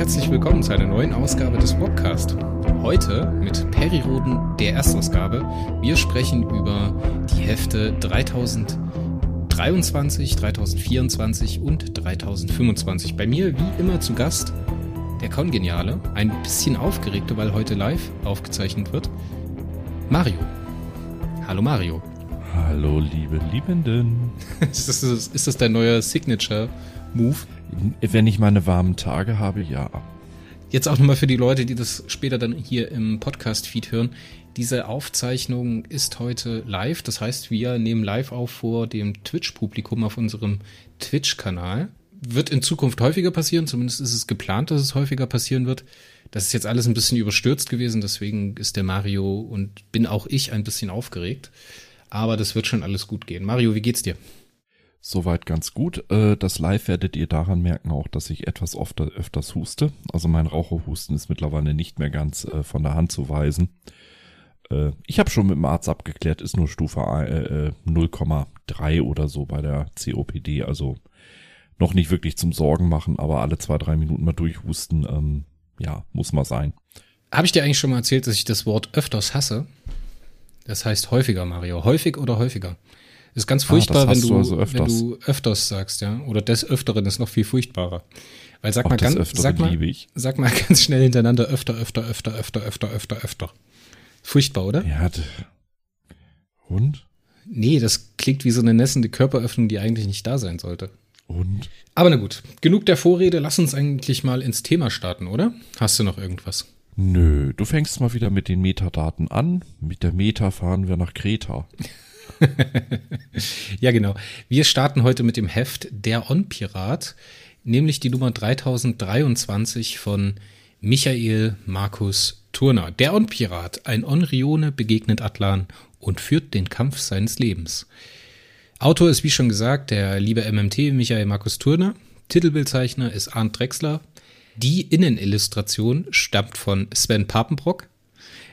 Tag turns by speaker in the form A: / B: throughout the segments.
A: Herzlich willkommen zu einer neuen Ausgabe des Podcast. Heute mit Perry Roden, der Erstausgabe. Wir sprechen über die Hefte 3023, 3024 und 3025. Bei mir wie immer zu Gast der Kongeniale, ein bisschen aufgeregter, weil heute live aufgezeichnet wird, Mario. Hallo Mario.
B: Hallo liebe Liebenden.
A: ist, das, ist das dein neuer Signature-Move?
B: Wenn ich meine warmen Tage habe, ja.
A: Jetzt auch nochmal für die Leute, die das später dann hier im Podcast-Feed hören. Diese Aufzeichnung ist heute live. Das heißt, wir nehmen live auf vor dem Twitch-Publikum auf unserem Twitch-Kanal. Wird in Zukunft häufiger passieren. Zumindest ist es geplant, dass es häufiger passieren wird. Das ist jetzt alles ein bisschen überstürzt gewesen. Deswegen ist der Mario und bin auch ich ein bisschen aufgeregt. Aber das wird schon alles gut gehen. Mario, wie geht's dir?
B: Soweit ganz gut. Äh, das Live werdet ihr daran merken auch, dass ich etwas öfter, öfters huste. Also mein Raucherhusten ist mittlerweile nicht mehr ganz äh, von der Hand zu weisen. Äh, ich habe schon mit dem Arzt abgeklärt, ist nur Stufe 0,3 oder so bei der COPD. Also noch nicht wirklich zum Sorgen machen, aber alle zwei, drei Minuten mal durchhusten, ähm, ja, muss mal sein.
A: Habe ich dir eigentlich schon mal erzählt, dass ich das Wort öfters hasse? Das heißt häufiger, Mario. Häufig oder häufiger? Ist ganz ah, furchtbar, ah, wenn, du, du also wenn du öfters sagst, ja. Oder des Öfteren ist noch viel furchtbarer. Weil sag Auch mal ganz, sag mal, sag mal ganz schnell hintereinander öfter, öfter, öfter, öfter, öfter, öfter, öfter. Furchtbar, oder?
B: Ja. Und?
A: Nee, das klingt wie so eine nässende Körperöffnung, die eigentlich nicht da sein sollte.
B: Und?
A: Aber na gut, genug der Vorrede, lass uns eigentlich mal ins Thema starten, oder? Hast du noch irgendwas?
B: Nö, du fängst mal wieder mit den Metadaten an. Mit der Meta fahren wir nach Kreta.
A: ja, genau. Wir starten heute mit dem Heft Der On-Pirat, nämlich die Nummer 3023 von Michael Markus Turner. Der On-Pirat, ein Onrione begegnet Atlan und führt den Kampf seines Lebens. Autor ist wie schon gesagt der liebe MMT Michael Markus Turner. Titelbildzeichner ist Arndt Drexler. Die Innenillustration stammt von Sven Papenbrock.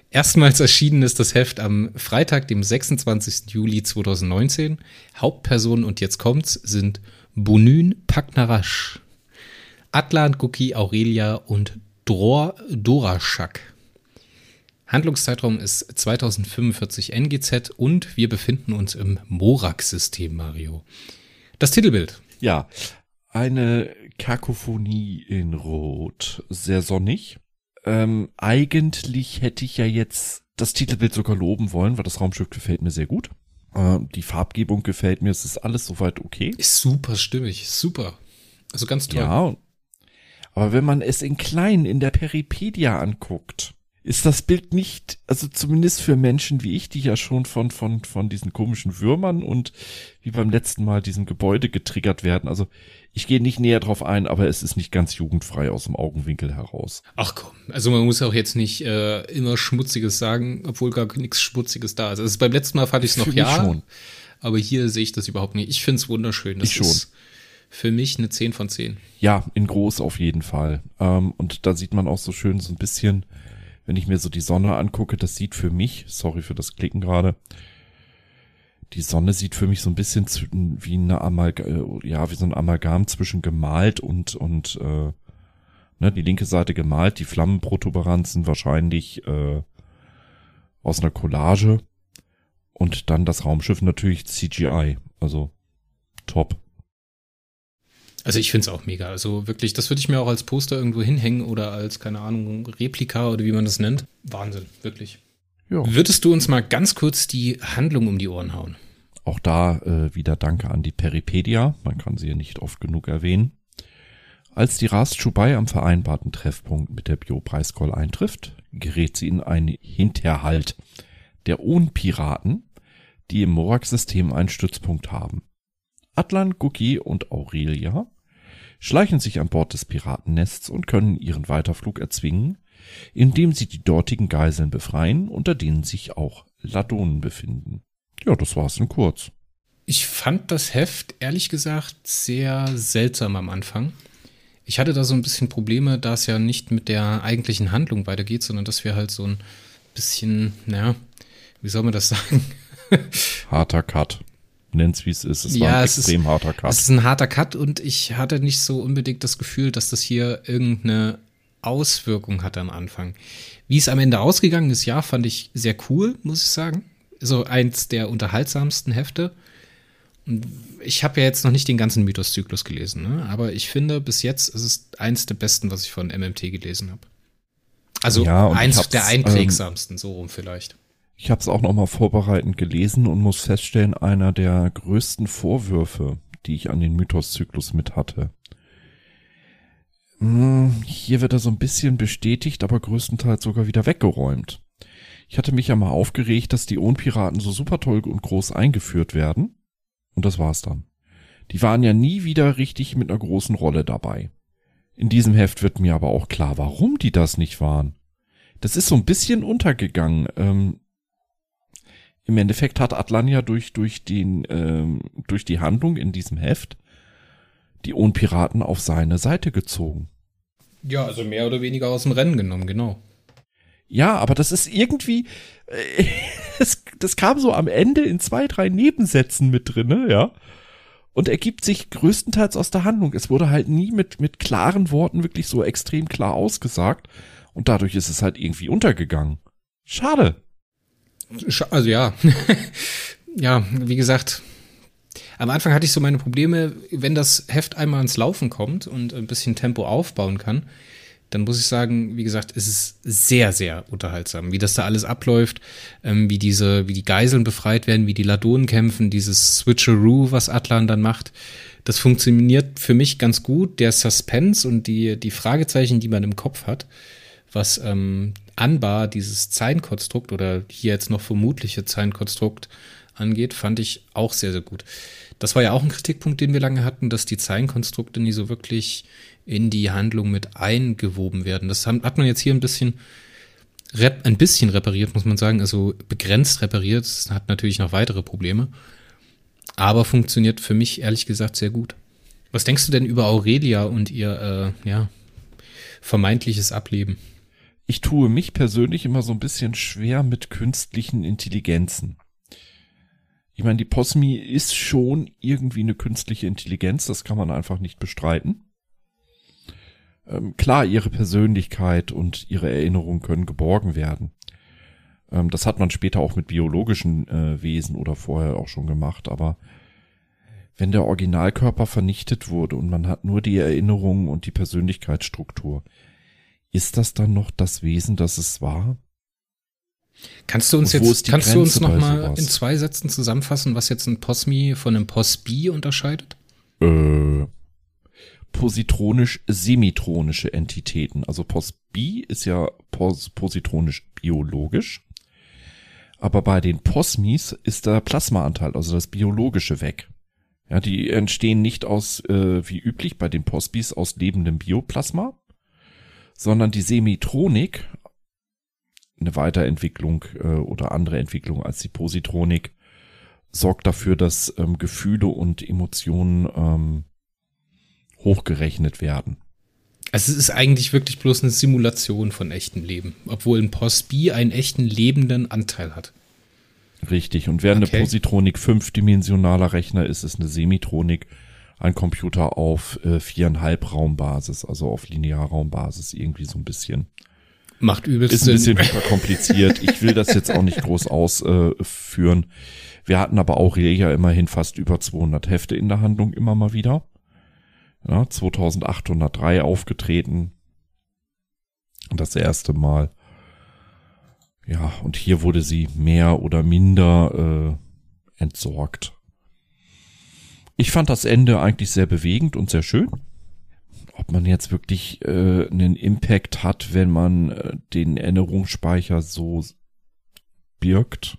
A: Erstmals erschienen ist das Heft am Freitag, dem 26. Juli 2019. Hauptpersonen und jetzt kommt's sind Bunün Paknarasch, Atlan Guki Aurelia und Dror Dorashak. Handlungszeitraum ist 2045 NGZ und wir befinden uns im Morak-System, Mario. Das Titelbild.
B: Ja, eine Kakophonie in Rot. Sehr sonnig. Ähm, eigentlich hätte ich ja jetzt das Titelbild sogar loben wollen, weil das Raumschiff gefällt mir sehr gut. Äh, die Farbgebung gefällt mir, es ist alles soweit okay.
A: Ist super stimmig, super. Also ganz toll.
B: Ja, aber wenn man es in klein in der Peripedia anguckt, ist das Bild nicht, also zumindest für Menschen wie ich, die ja schon von, von, von diesen komischen Würmern und wie beim letzten Mal diesem Gebäude getriggert werden. Also ich gehe nicht näher drauf ein, aber es ist nicht ganz jugendfrei aus dem Augenwinkel heraus.
A: Ach komm, also man muss auch jetzt nicht äh, immer Schmutziges sagen, obwohl gar nichts Schmutziges da ist. Also beim letzten Mal fand ich es noch ja, schon. aber hier sehe ich das überhaupt nicht. Ich finde es wunderschön. Das
B: ich schon.
A: für mich eine 10 von 10.
B: Ja, in groß auf jeden Fall. Ähm, und da sieht man auch so schön so ein bisschen wenn ich mir so die Sonne angucke, das sieht für mich, sorry für das Klicken gerade, die Sonne sieht für mich so ein bisschen wie eine Amalgam, äh, ja, wie so ein Amalgam zwischen gemalt und, und, äh, ne, die linke Seite gemalt, die Flammenprotuberanzen wahrscheinlich, äh, aus einer Collage. Und dann das Raumschiff natürlich CGI, also top.
A: Also ich finde es auch mega. Also wirklich, das würde ich mir auch als Poster irgendwo hinhängen oder als, keine Ahnung, Replika oder wie man das nennt. Wahnsinn, wirklich. Ja. Würdest du uns mal ganz kurz die Handlung um die Ohren hauen?
B: Auch da äh, wieder Danke an die Peripedia. Man kann sie ja nicht oft genug erwähnen. Als die Rast Chubai am vereinbarten Treffpunkt mit der Bio-Preiskoll eintrifft, gerät sie in einen Hinterhalt der Ohnpiraten, die im Morak-System einen Stützpunkt haben. Atlan, Guki und Aurelia schleichen sich an Bord des Piratennests und können ihren Weiterflug erzwingen, indem sie die dortigen Geiseln befreien, unter denen sich auch Ladonen befinden. Ja, das war's in kurz.
A: Ich fand das Heft ehrlich gesagt sehr seltsam am Anfang. Ich hatte da so ein bisschen Probleme, da es ja nicht mit der eigentlichen Handlung weitergeht, sondern dass wir halt so ein bisschen, naja, wie soll man das sagen?
B: Harter Cut. Nenn's wie es ist. Es
A: Ja,
B: war ein
A: es
B: extrem
A: ist-
B: harter Cut.
A: Es ist ein harter Cut und ich hatte nicht so unbedingt das Gefühl, dass das hier irgendeine Auswirkung hat am Anfang. Wie es am Ende ausgegangen ist, ja, fand ich sehr cool, muss ich sagen. So eins der unterhaltsamsten Hefte. Ich habe ja jetzt noch nicht den ganzen Mythoszyklus gelesen, ne? aber ich finde, bis jetzt ist es eins der besten, was ich von MMT gelesen habe. Also
B: Ja,
A: eins der einprägsamsten, so rum vielleicht.
B: Ich habe es auch noch mal vorbereitend gelesen und muss feststellen, einer der größten Vorwürfe, die ich an den Mythoszyklus mit hatte. Hm, Hier wird er so ein bisschen bestätigt, aber größtenteils sogar wieder weggeräumt. Ich hatte mich ja mal aufgeregt, dass die Ohnpiraten so super toll und groß eingeführt werden. Und das war's dann. Die waren ja nie wieder richtig mit einer großen Rolle dabei. In diesem Heft wird mir aber auch klar, warum die das nicht waren. Das ist so ein bisschen untergegangen. Ähm, Im Endeffekt hat Atlan ja durch, durch, den, ähm, durch die Handlung in diesem Heft die Ohnpiraten auf seine Seite gezogen.
A: Ja, also mehr oder weniger aus dem Rennen genommen, genau.
B: Ja, aber das ist irgendwie, äh, das, das kam so am Ende in zwei, drei Nebensätzen mit drinne, ja. Und ergibt sich größtenteils aus der Handlung. Es wurde halt nie mit, mit klaren Worten wirklich so extrem klar ausgesagt. Und dadurch ist es halt irgendwie untergegangen. Schade.
A: Also ja, ja, wie gesagt, am Anfang hatte ich so meine Probleme, wenn das Heft einmal ins Laufen kommt und ein bisschen Tempo aufbauen kann, dann muss ich sagen, wie gesagt, es ist sehr, sehr unterhaltsam, wie das da alles abläuft, ähm, wie diese, wie die Geiseln befreit werden, wie die Ladonen kämpfen, dieses Switcheroo, was Atlan dann macht. Das funktioniert für mich ganz gut. Der Suspense und die, die Fragezeichen, die man im Kopf hat, was ähm, Anbar, dieses Zeilenkonstrukt oder hier jetzt noch vermutliche Zeilenkonstrukt angeht, fand ich auch sehr, sehr gut. Das war ja auch ein Kritikpunkt, den wir lange hatten, dass die Zeilenkonstrukte nie so wirklich in die Handlung mit eingewoben werden. Das hat man jetzt hier ein bisschen, rep ein bisschen repariert, muss man sagen, also begrenzt repariert. Das hat natürlich noch weitere Probleme, aber funktioniert für mich ehrlich gesagt sehr gut. Was denkst du denn über Aurelia und ihr, äh, ja, vermeintliches Ableben?
B: Ich tue mich persönlich immer so ein bisschen schwer mit künstlichen Intelligenzen. Ich meine, die Posmi ist schon irgendwie eine künstliche Intelligenz, das kann man einfach nicht bestreiten. Ähm, klar, ihre Persönlichkeit und ihre Erinnerungen können geborgen werden. Ähm, das hat man später auch mit biologischen äh, Wesen oder vorher auch schon gemacht, aber wenn der Originalkörper vernichtet wurde und man hat nur die Erinnerungen und die Persönlichkeitsstruktur, ist das dann noch das Wesen, das es war?
A: Kannst du uns
B: Und
A: jetzt, kannst du uns
B: Grenze
A: noch
B: bei
A: mal
B: sowas?
A: in zwei Sätzen zusammenfassen, was jetzt ein Posmi von einem Posbi unterscheidet?
B: Äh, positronisch-semitronische Entitäten. Also Posbi ist ja pos positronisch biologisch. Aber bei den Posmis ist der Plasmaanteil, also das biologische weg. Ja, die entstehen nicht aus, äh, wie üblich bei den Posbis, aus lebendem Bioplasma, sondern die Semitronik, eine Weiterentwicklung äh, oder andere Entwicklung als die Positronik, sorgt dafür, dass ähm, Gefühle und Emotionen ähm, hochgerechnet werden.
A: Also es ist eigentlich wirklich bloß eine Simulation von echtem Leben, obwohl ein Posbi einen echten lebenden Anteil hat.
B: Richtig. Und während
A: Okay.
B: eine Positronik fünfdimensionaler Rechner ist, ist eine Semitronik ein Computer auf äh, viereinhalb Raumbasis, also auf Linearraumbasis irgendwie so ein bisschen.
A: Macht übelst
B: Ist ein bisschen
A: Sinn.
B: hyper kompliziert. Ich will das jetzt auch nicht groß ausführen. Wir hatten aber Aurelia immerhin fast über 200 Hefte in der Handlung immer mal wieder. Ja, 2803 aufgetreten. Das erste Mal. Ja, und hier wurde sie mehr oder minder äh, entsorgt. Ich fand das Ende eigentlich sehr bewegend und sehr schön. Ob man jetzt wirklich äh, einen Impact hat, wenn man äh, den Erinnerungsspeicher so birgt,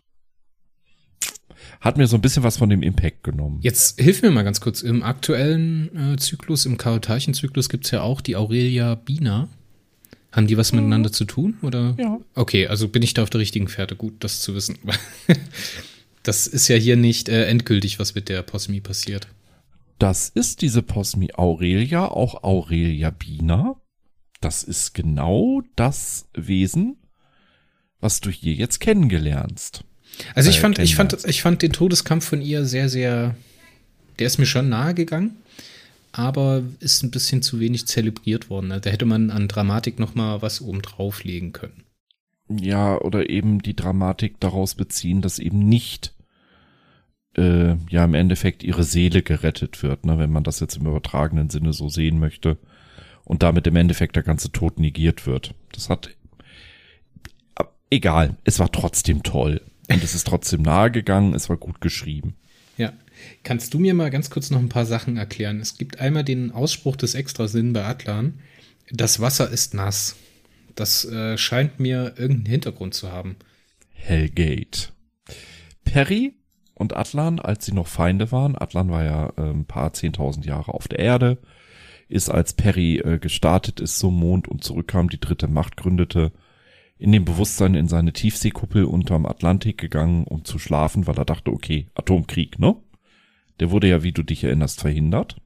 B: hat mir so ein bisschen was von dem Impact genommen.
A: Jetzt hilf mir mal ganz kurz. Im aktuellen äh, Zyklus, im Chaotarchenzyklus gibt's ja auch die Aurelia Bina. Haben die was miteinander zu tun? Oder?
B: Ja.
A: Okay, also bin ich da auf der richtigen Fährte. Gut, das zu wissen. das ist ja hier nicht äh, endgültig, was mit der Posmi passiert.
B: Das ist diese Posmi Aurelia, auch Aurelia Bina. Das ist genau das Wesen, was du hier jetzt kennengelernst.
A: Also ich fand, ich fand, ich fand den Todeskampf von ihr sehr, sehr, der ist mir schon nahe gegangen, aber ist ein bisschen zu wenig zelebriert worden. Da hätte man an Dramatik noch mal was oben drauflegen können.
B: Ja, oder eben die Dramatik daraus beziehen, dass eben nicht äh, ja im Endeffekt ihre Seele gerettet wird, ne, wenn man das jetzt im übertragenen Sinne so sehen möchte und damit im Endeffekt der ganze Tod negiert wird. Das hat egal, es war trotzdem toll und es ist trotzdem nahe gegangen, es war gut geschrieben.
A: Ja. Kannst du mir mal ganz kurz noch ein paar Sachen erklären? Es gibt einmal den Ausspruch des Extrasinn bei Atlan. Das Wasser ist nass. Das äh, scheint mir irgendeinen Hintergrund zu haben.
B: Hellgate. Perry und Atlan, als sie noch Feinde waren, Atlan war ja äh, ein paar zehntausend Jahre auf der Erde, ist als Perry äh, gestartet ist zum Mond und zurückkam, die dritte Macht gründete, in dem Bewusstsein in seine Tiefseekuppel unterm Atlantik gegangen, um zu schlafen, weil er dachte, okay, Atomkrieg, ne? Der wurde ja, wie du dich erinnerst, verhindert.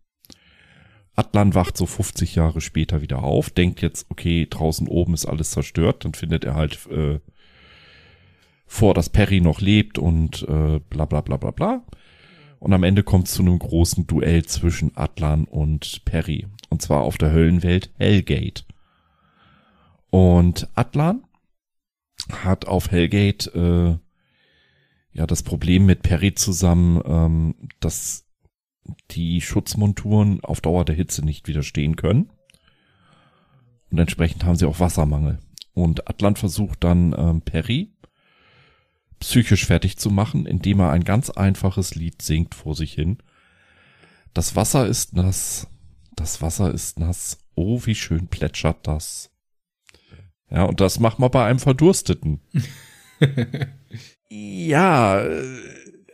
B: Atlan wacht so 50 Jahre später wieder auf, denkt jetzt, okay, draußen oben ist alles zerstört, dann findet er halt äh, vor, dass Perry noch lebt und äh, bla bla bla bla bla. Und am Ende kommt es zu einem großen Duell zwischen Atlan und Perry. Und zwar auf der Höllenwelt Hellgate. Und Atlan hat auf Hellgate äh, ja das Problem mit Perry zusammen, ähm, dass die Schutzmonturen auf Dauer der Hitze nicht widerstehen können. Und entsprechend haben sie auch Wassermangel. Und Atlant versucht dann ähm, Perry psychisch fertig zu machen, indem er ein ganz einfaches Lied singt vor sich hin. Das Wasser ist nass, das Wasser ist nass, oh wie schön plätschert das. Ja, und das macht man bei einem Verdursteten. ja,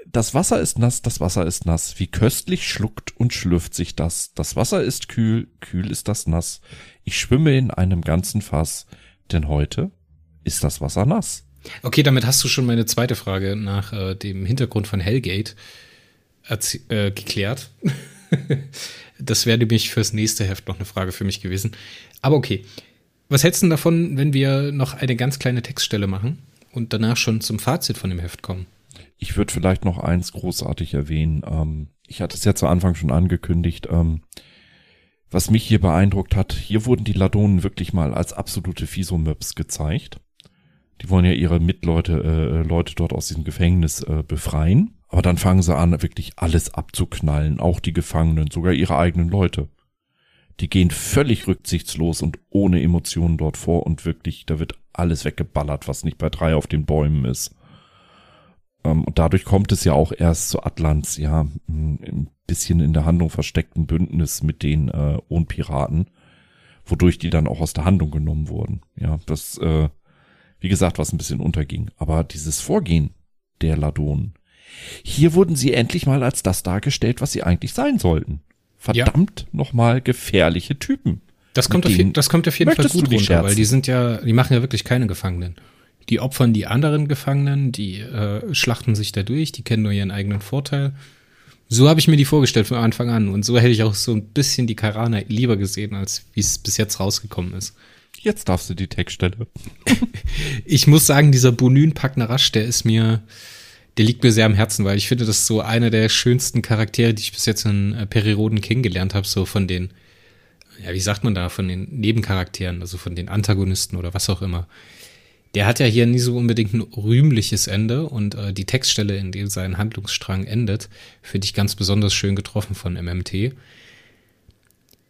B: das Wasser ist nass, das Wasser ist nass. Wie köstlich schluckt und schlürft sich das. Das Wasser ist kühl, kühl ist das nass. Ich schwimme in einem ganzen Fass, denn heute ist das Wasser nass.
A: Okay, damit hast du schon meine zweite Frage nach äh, dem Hintergrund von Hellgate äh, geklärt. das wäre nämlich fürs nächste Heft noch eine Frage für mich gewesen. Aber okay, was hältst du davon, wenn wir noch eine ganz kleine Textstelle machen und danach schon zum Fazit von dem Heft kommen?
B: Ich würde vielleicht noch eins großartig erwähnen. Ähm, ich hatte es ja zu Anfang schon angekündigt. Ähm, was mich hier beeindruckt hat, hier wurden die Ladonen wirklich mal als absolute Fisomöps gezeigt. Die wollen ja ihre Mitleute, äh, Leute dort aus diesem Gefängnis äh, befreien. Aber dann fangen sie an, wirklich alles abzuknallen, auch die Gefangenen, sogar ihre eigenen Leute die gehen völlig rücksichtslos und ohne Emotionen dort vor und wirklich, da wird alles weggeballert, was nicht bei drei auf den Bäumen ist. Ähm, und dadurch kommt es ja auch erst zu Atlants, ja, ein bisschen in der Handlung versteckten Bündnis mit den äh, Ohnpiraten, wodurch die dann auch aus der Handlung genommen wurden. Ja, das, äh, wie gesagt, was ein bisschen unterging. Aber dieses Vorgehen der Ladonen, hier wurden sie endlich mal als das dargestellt, was sie eigentlich sein sollten verdammt ja. nochmal gefährliche Typen.
A: Das kommt, auf, das kommt auf jeden Fall gut runter, scherzen? weil die sind ja, die machen ja wirklich keine Gefangenen. Die opfern die anderen Gefangenen, die äh, schlachten sich da durch, die kennen nur ihren eigenen Vorteil. So habe ich mir die vorgestellt von Anfang an und so hätte ich auch so ein bisschen die Karana lieber gesehen, als wie es bis jetzt rausgekommen ist.
B: Jetzt darfst du die Textstelle.
A: ich muss sagen, dieser Bonün Packnarasch, der ist mir, der liegt mir sehr am Herzen, weil ich finde, das ist so einer der schönsten Charaktere, die ich bis jetzt in äh, Periroden kennengelernt habe, so von den, ja, wie sagt man da, von den Nebencharakteren, also von den Antagonisten oder was auch immer. Der hat ja hier nie so unbedingt ein rühmliches Ende und äh, die Textstelle, in der sein Handlungsstrang endet, finde ich ganz besonders schön getroffen von MMT.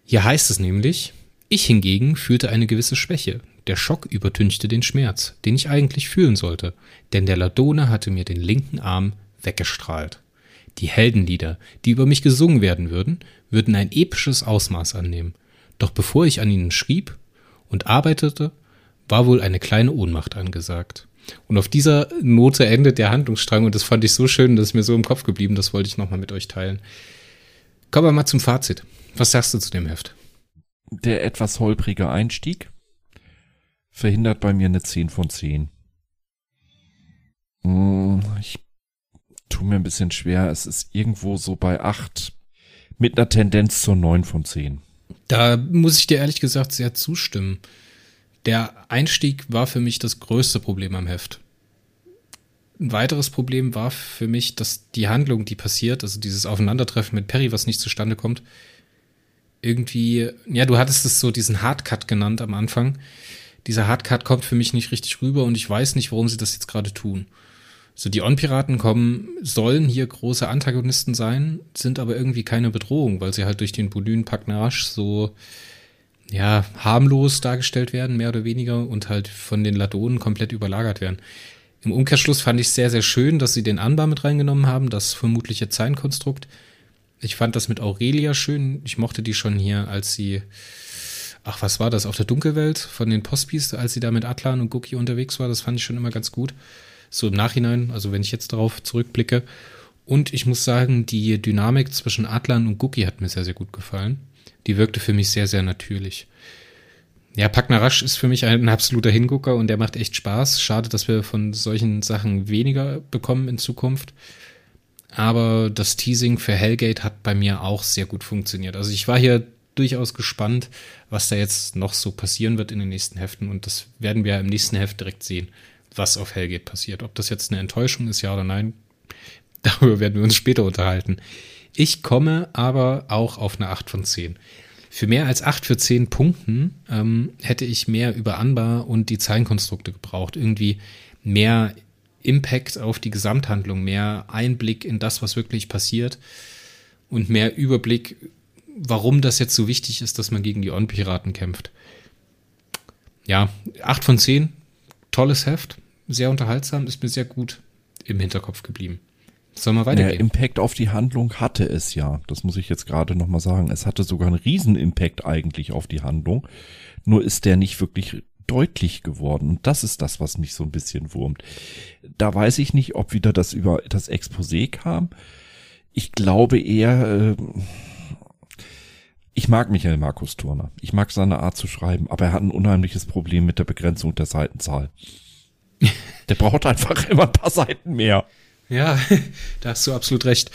A: Hier heißt es nämlich, ich hingegen fühlte eine gewisse Schwäche, der Schock übertünchte den Schmerz, den ich eigentlich fühlen sollte, denn der Ladone hatte mir den linken Arm weggestrahlt. Die Heldenlieder, die über mich gesungen werden würden, würden ein episches Ausmaß annehmen. Doch bevor ich an ihnen schrieb und arbeitete, war wohl eine kleine Ohnmacht angesagt. Und auf dieser Note endet der Handlungsstrang und das fand ich so schön, dass es mir so im Kopf geblieben, das wollte ich nochmal mit euch teilen. Kommen wir mal zum Fazit. Was sagst du zu dem Heft?
B: Der etwas holprige Einstieg verhindert bei mir eine 10 von 10. Hm, ich tue mir ein bisschen schwer. Es ist irgendwo so bei 8 mit einer Tendenz zur 9 von 10.
A: Da muss ich dir ehrlich gesagt sehr zustimmen. Der Einstieg war für mich das größte Problem am Heft. ein weiteres Problem war für mich, dass die Handlung, die passiert, also dieses Aufeinandertreffen mit Perry, was nicht zustande kommt, irgendwie, ja, du hattest es so diesen Hardcut genannt am Anfang. Dieser Hardcut kommt für mich nicht richtig rüber und ich weiß nicht, warum sie das jetzt gerade tun. So, die On-Piraten kommen, sollen hier große Antagonisten sein, sind aber irgendwie keine Bedrohung, weil sie halt durch den Bolyn Pagnage so, ja, harmlos dargestellt werden, mehr oder weniger, und halt von den Ladonen komplett überlagert werden. Im Umkehrschluss fand ich sehr, sehr schön, dass sie den Anbar mit reingenommen haben, das vermutliche Zeilenkonstrukt. Ich fand das mit Aurelia schön. Ich mochte die schon hier, als sie, ach, was war das, auf der Dunkelwelt von den Postbis, als sie da mit Atlan und Guki unterwegs war. Das fand ich schon immer ganz gut. So im Nachhinein, also wenn ich jetzt darauf zurückblicke. Und ich muss sagen, die Dynamik zwischen Atlan und Guki hat mir sehr, sehr gut gefallen. Die wirkte für mich sehr, sehr natürlich. Ja, Pagnarasch ist für mich ein absoluter Hingucker und der macht echt Spaß. Schade, dass wir von solchen Sachen weniger bekommen in Zukunft. Aber das Teasing für Hellgate hat bei mir auch sehr gut funktioniert. Also ich war hier durchaus gespannt, was da jetzt noch so passieren wird in den nächsten Heften. Und das werden wir im nächsten Heft direkt sehen, was auf Hellgate passiert. Ob das jetzt eine Enttäuschung ist, ja oder nein, darüber werden wir uns später unterhalten. Ich komme aber auch auf eine 8 von 10. Für mehr als 8 für 10 Punkten ähm, hätte ich mehr über Anbar und die Zeilenkonstrukte gebraucht. Irgendwie mehr Impact auf die Gesamthandlung, mehr Einblick in das, was wirklich passiert und mehr Überblick, warum das jetzt so wichtig ist, dass man gegen die On-Piraten kämpft. Ja, 8 von 10, tolles Heft, sehr unterhaltsam, ist mir sehr gut im Hinterkopf geblieben. Sollen wir weitergehen?
B: Der Impact auf die Handlung hatte es ja. Das muss ich jetzt gerade nochmal sagen. Es hatte sogar einen Riesen-Impact eigentlich auf die Handlung. Nur ist der nicht wirklich deutlich geworden. Und das ist das, was mich so ein bisschen wurmt. Da weiß ich nicht, ob wieder das über das Exposé kam. Ich glaube eher, äh, ich mag Michael Markus Turner. Ich mag seine Art zu schreiben, aber er hat ein unheimliches Problem mit der Begrenzung der Seitenzahl. Der braucht einfach immer ein paar Seiten mehr.
A: Ja, da hast du absolut recht.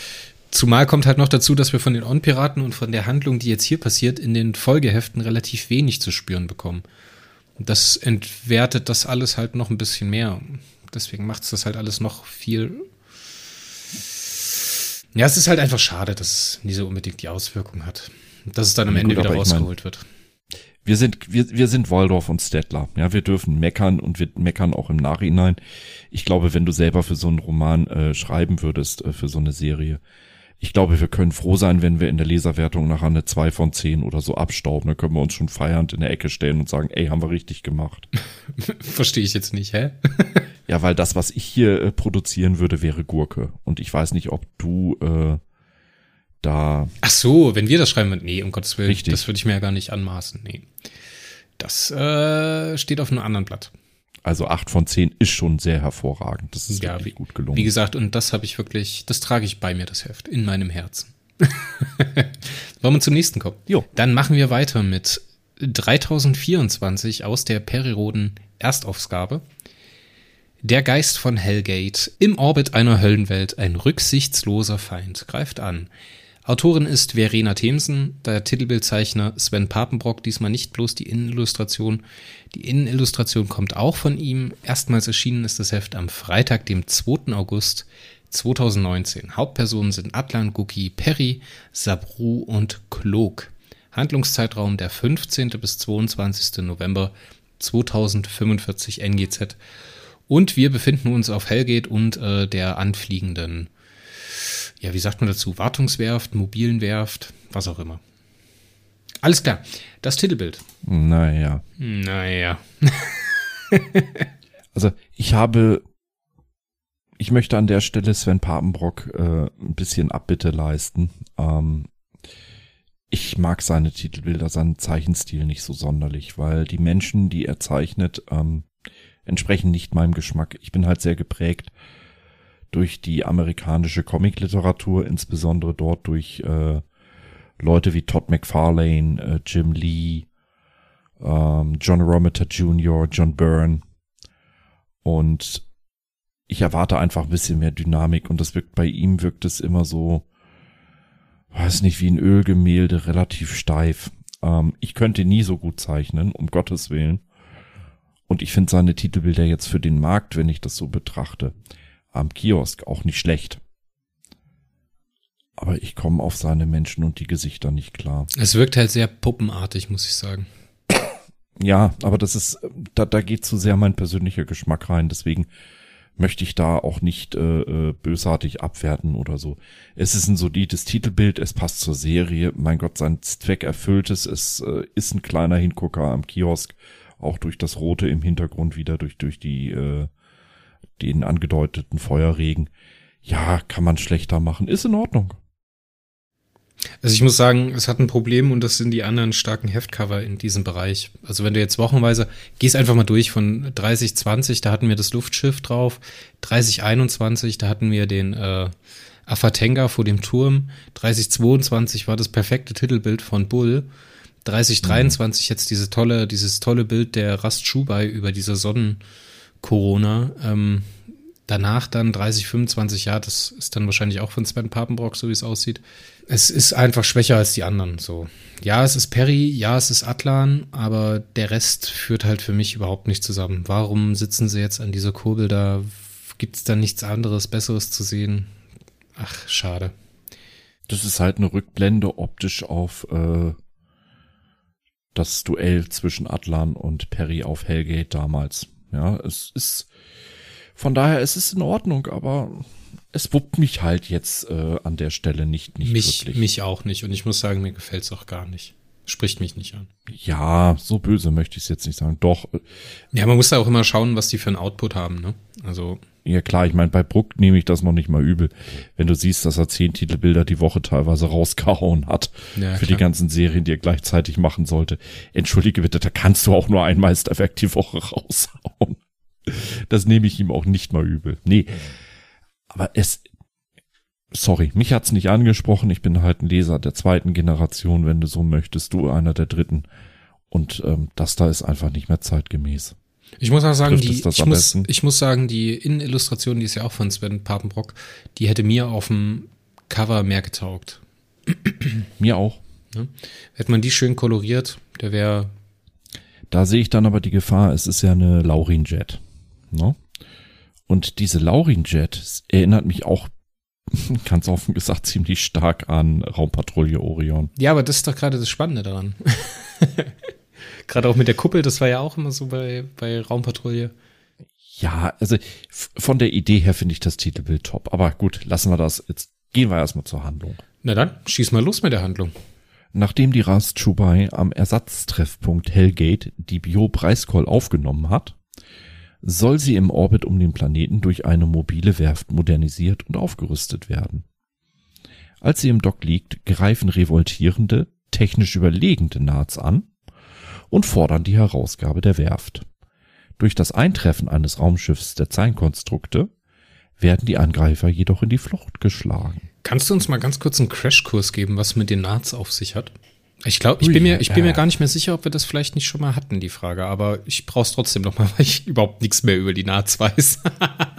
A: Zumal kommt halt noch dazu, dass wir von den On-Piraten und von der Handlung, die jetzt hier passiert, in den Folgeheften relativ wenig zu spüren bekommen. Das entwertet das alles halt noch ein bisschen mehr. Deswegen macht es das halt alles noch viel. Ja, es ist halt einfach schade, dass es nie so unbedingt die Auswirkung hat. Dass es dann am ja, Ende gut, wieder rausgeholt mein, wird.
B: Wir sind, wir, wir sind Waldorf und Stettler. Ja, wir dürfen meckern und wir meckern auch im Nachhinein. Ich glaube, wenn du selber für so einen Roman äh, schreiben würdest, äh, für so eine Serie, ich glaube, wir können froh sein, wenn wir in der Leserwertung nachher eine 2 von 10 oder so abstauben. Dann können wir uns schon feiernd in der Ecke stellen und sagen, ey, haben wir richtig gemacht.
A: Verstehe ich jetzt nicht, hä?
B: ja, weil das, was ich hier äh, produzieren würde, wäre Gurke. Und ich weiß nicht, ob du äh, da.
A: Ach so, wenn wir das schreiben, nee, um Gottes Willen, richtig. das würde ich mir ja gar nicht anmaßen. Nee. Das äh, steht auf einem anderen Blatt.
B: Also acht von zehn ist schon sehr hervorragend. Das ist ja, wirklich wie, gut gelungen.
A: Wie gesagt, und das habe ich wirklich, das trage ich bei mir, das Heft, in meinem Herzen. Wollen wir zum nächsten kommen? Jo. Dann machen wir weiter mit 3024 aus der Periroden Erstaufgabe. Der Geist von Hellgate. Im Orbit einer Höllenwelt ein rücksichtsloser Feind greift an. Autorin ist Verena Themsen, der Titelbildzeichner Sven Papenbrock, diesmal nicht bloß die Innenillustration. Die Innenillustration kommt auch von ihm. Erstmals erschienen ist das Heft am Freitag, dem 2. August 2019. Hauptpersonen sind Atlan, Guki, Perry, Sabru und Klog. Handlungszeitraum der 15. bis 22. November 2045 NGZ. Und wir befinden uns auf Hellgate und äh, der anfliegenden ja, wie sagt man dazu, Wartungswerft, Mobilenwerft, was auch immer. Alles klar. Das Titelbild.
B: Naja.
A: Naja.
B: also ich habe, ich möchte an der Stelle Sven Papenbrock äh, ein bisschen Abbitte leisten. Ähm, ich mag seine Titelbilder, seinen Zeichenstil nicht so sonderlich, weil die Menschen, die er zeichnet, ähm, entsprechen nicht meinem Geschmack. Ich bin halt sehr geprägt durch die amerikanische Comicliteratur, insbesondere dort durch äh, Leute wie Todd McFarlane, äh, Jim Lee, ähm, John Romita Jr., John Byrne. Und ich erwarte einfach ein bisschen mehr Dynamik und das wirkt bei ihm wirkt es immer so, weiß nicht, wie ein Ölgemälde, relativ steif. Ähm, ich könnte nie so gut zeichnen, um Gottes Willen. Und ich finde seine Titelbilder jetzt für den Markt, wenn ich das so betrachte, am Kiosk auch nicht schlecht. Aber ich komme auf seine Menschen und die Gesichter nicht klar.
A: Es wirkt halt sehr puppenartig, muss ich sagen.
B: Ja, aber das ist, da, da geht zu sehr mein persönlicher Geschmack rein. Deswegen möchte ich da auch nicht äh, äh, bösartig abwerten oder so. Es ist ein solides Titelbild, es passt zur Serie. Mein Gott, sein Zweck erfüllt es. Es äh, ist ein kleiner Hingucker am Kiosk, auch durch das Rote im Hintergrund wieder, durch, durch die, äh, den angedeuteten Feuerregen. Ja, kann man schlechter machen. Ist in Ordnung.
A: Also ich muss sagen, es hat ein Problem und das sind die anderen starken Heftcover in diesem Bereich. Also wenn du jetzt wochenweise, gehst einfach mal durch von 3020, da hatten wir das Luftschiff drauf, 3021, da hatten wir den äh, Afatenga vor dem Turm, 3022 war das perfekte Titelbild von Bull, 3023 mhm. jetzt diese tolle, dieses tolle Bild der Rast Schubai über dieser Sonnenkorona. Ähm, danach dann 30, 25, ja, das ist dann wahrscheinlich auch von Sven Papenbrock, so wie es aussieht es ist einfach schwächer als die anderen. So, ja, es ist Perry, ja, es ist Atlan, aber der Rest führt halt für mich überhaupt nicht zusammen. Warum sitzen sie jetzt an dieser Kurbel da? Gibt es da nichts anderes, Besseres zu sehen? Ach, schade.
B: Das ist halt eine Rückblende optisch auf äh, das Duell zwischen Atlan und Perry auf Hellgate damals. Ja, es ist von daher es ist in Ordnung, aber es wuppt mich halt jetzt äh, an der Stelle nicht, nicht
A: mich, wirklich. Mich auch nicht. Und ich muss sagen, mir gefällt's auch gar nicht. Spricht mich nicht an.
B: Ja, so böse möchte ich es jetzt nicht sagen. Doch. Äh,
A: ja, man muss da auch immer schauen, was die für einen Output haben, ne? Also.
B: Ja klar, ich meine, bei Bruck nehme ich das noch nicht mal übel. Wenn du siehst, dass er zehn Titelbilder die Woche teilweise rausgehauen hat ja, für klar. die ganzen Serien, die er gleichzeitig machen sollte. Entschuldige bitte, da kannst du auch nur ein Meisterwerk die Woche raushauen. Das nehme ich ihm auch nicht mal übel. Nee. Aber es, sorry, mich hat's nicht angesprochen. Ich bin halt ein Leser der zweiten Generation, wenn du so möchtest, du einer der dritten. Und ähm, das da ist einfach nicht mehr zeitgemäß.
A: Ich muss auch sagen, die, ich, muss, ich muss sagen, die Innenillustration, die ist ja auch von Sven Papenbrock, die hätte mir auf dem Cover mehr getaugt.
B: Mir auch.
A: Ja. Hätte man die schön koloriert, der wäre.
B: Da sehe ich dann aber die Gefahr, es ist ja eine Laurin-Jet. Ne? Und diese Laurin-Jet erinnert mich auch ganz offen gesagt ziemlich stark an Raumpatrouille Orion.
A: Ja, aber das ist doch gerade das Spannende daran. gerade auch mit der Kuppel, das war ja auch immer so bei, bei Raumpatrouille.
B: Ja, also von der Idee her finde ich das Titelbild top. Aber gut, lassen wir das. Jetzt gehen wir erstmal zur Handlung.
A: Na dann, schieß mal los mit der Handlung.
B: Nachdem die Rast Chubai am Ersatztreffpunkt Hellgate die Bio-Preiskoll aufgenommen hat, soll sie im Orbit um den Planeten durch eine mobile Werft modernisiert und aufgerüstet werden. Als sie im Dock liegt, greifen revoltierende, technisch überlegende Nats an und fordern die Herausgabe der Werft. Durch das Eintreffen eines Raumschiffs der Zeilenkonstrukte werden die Angreifer jedoch in die Flucht geschlagen.
A: Kannst du uns mal ganz kurz einen Crashkurs geben, was mit den Nats auf sich hat? Ich glaube, ich bin mir, ich bin mir gar nicht mehr sicher, ob wir das vielleicht nicht schon mal hatten, die Frage. Aber ich brauche es trotzdem noch mal, weil ich überhaupt nichts mehr über die Nats weiß.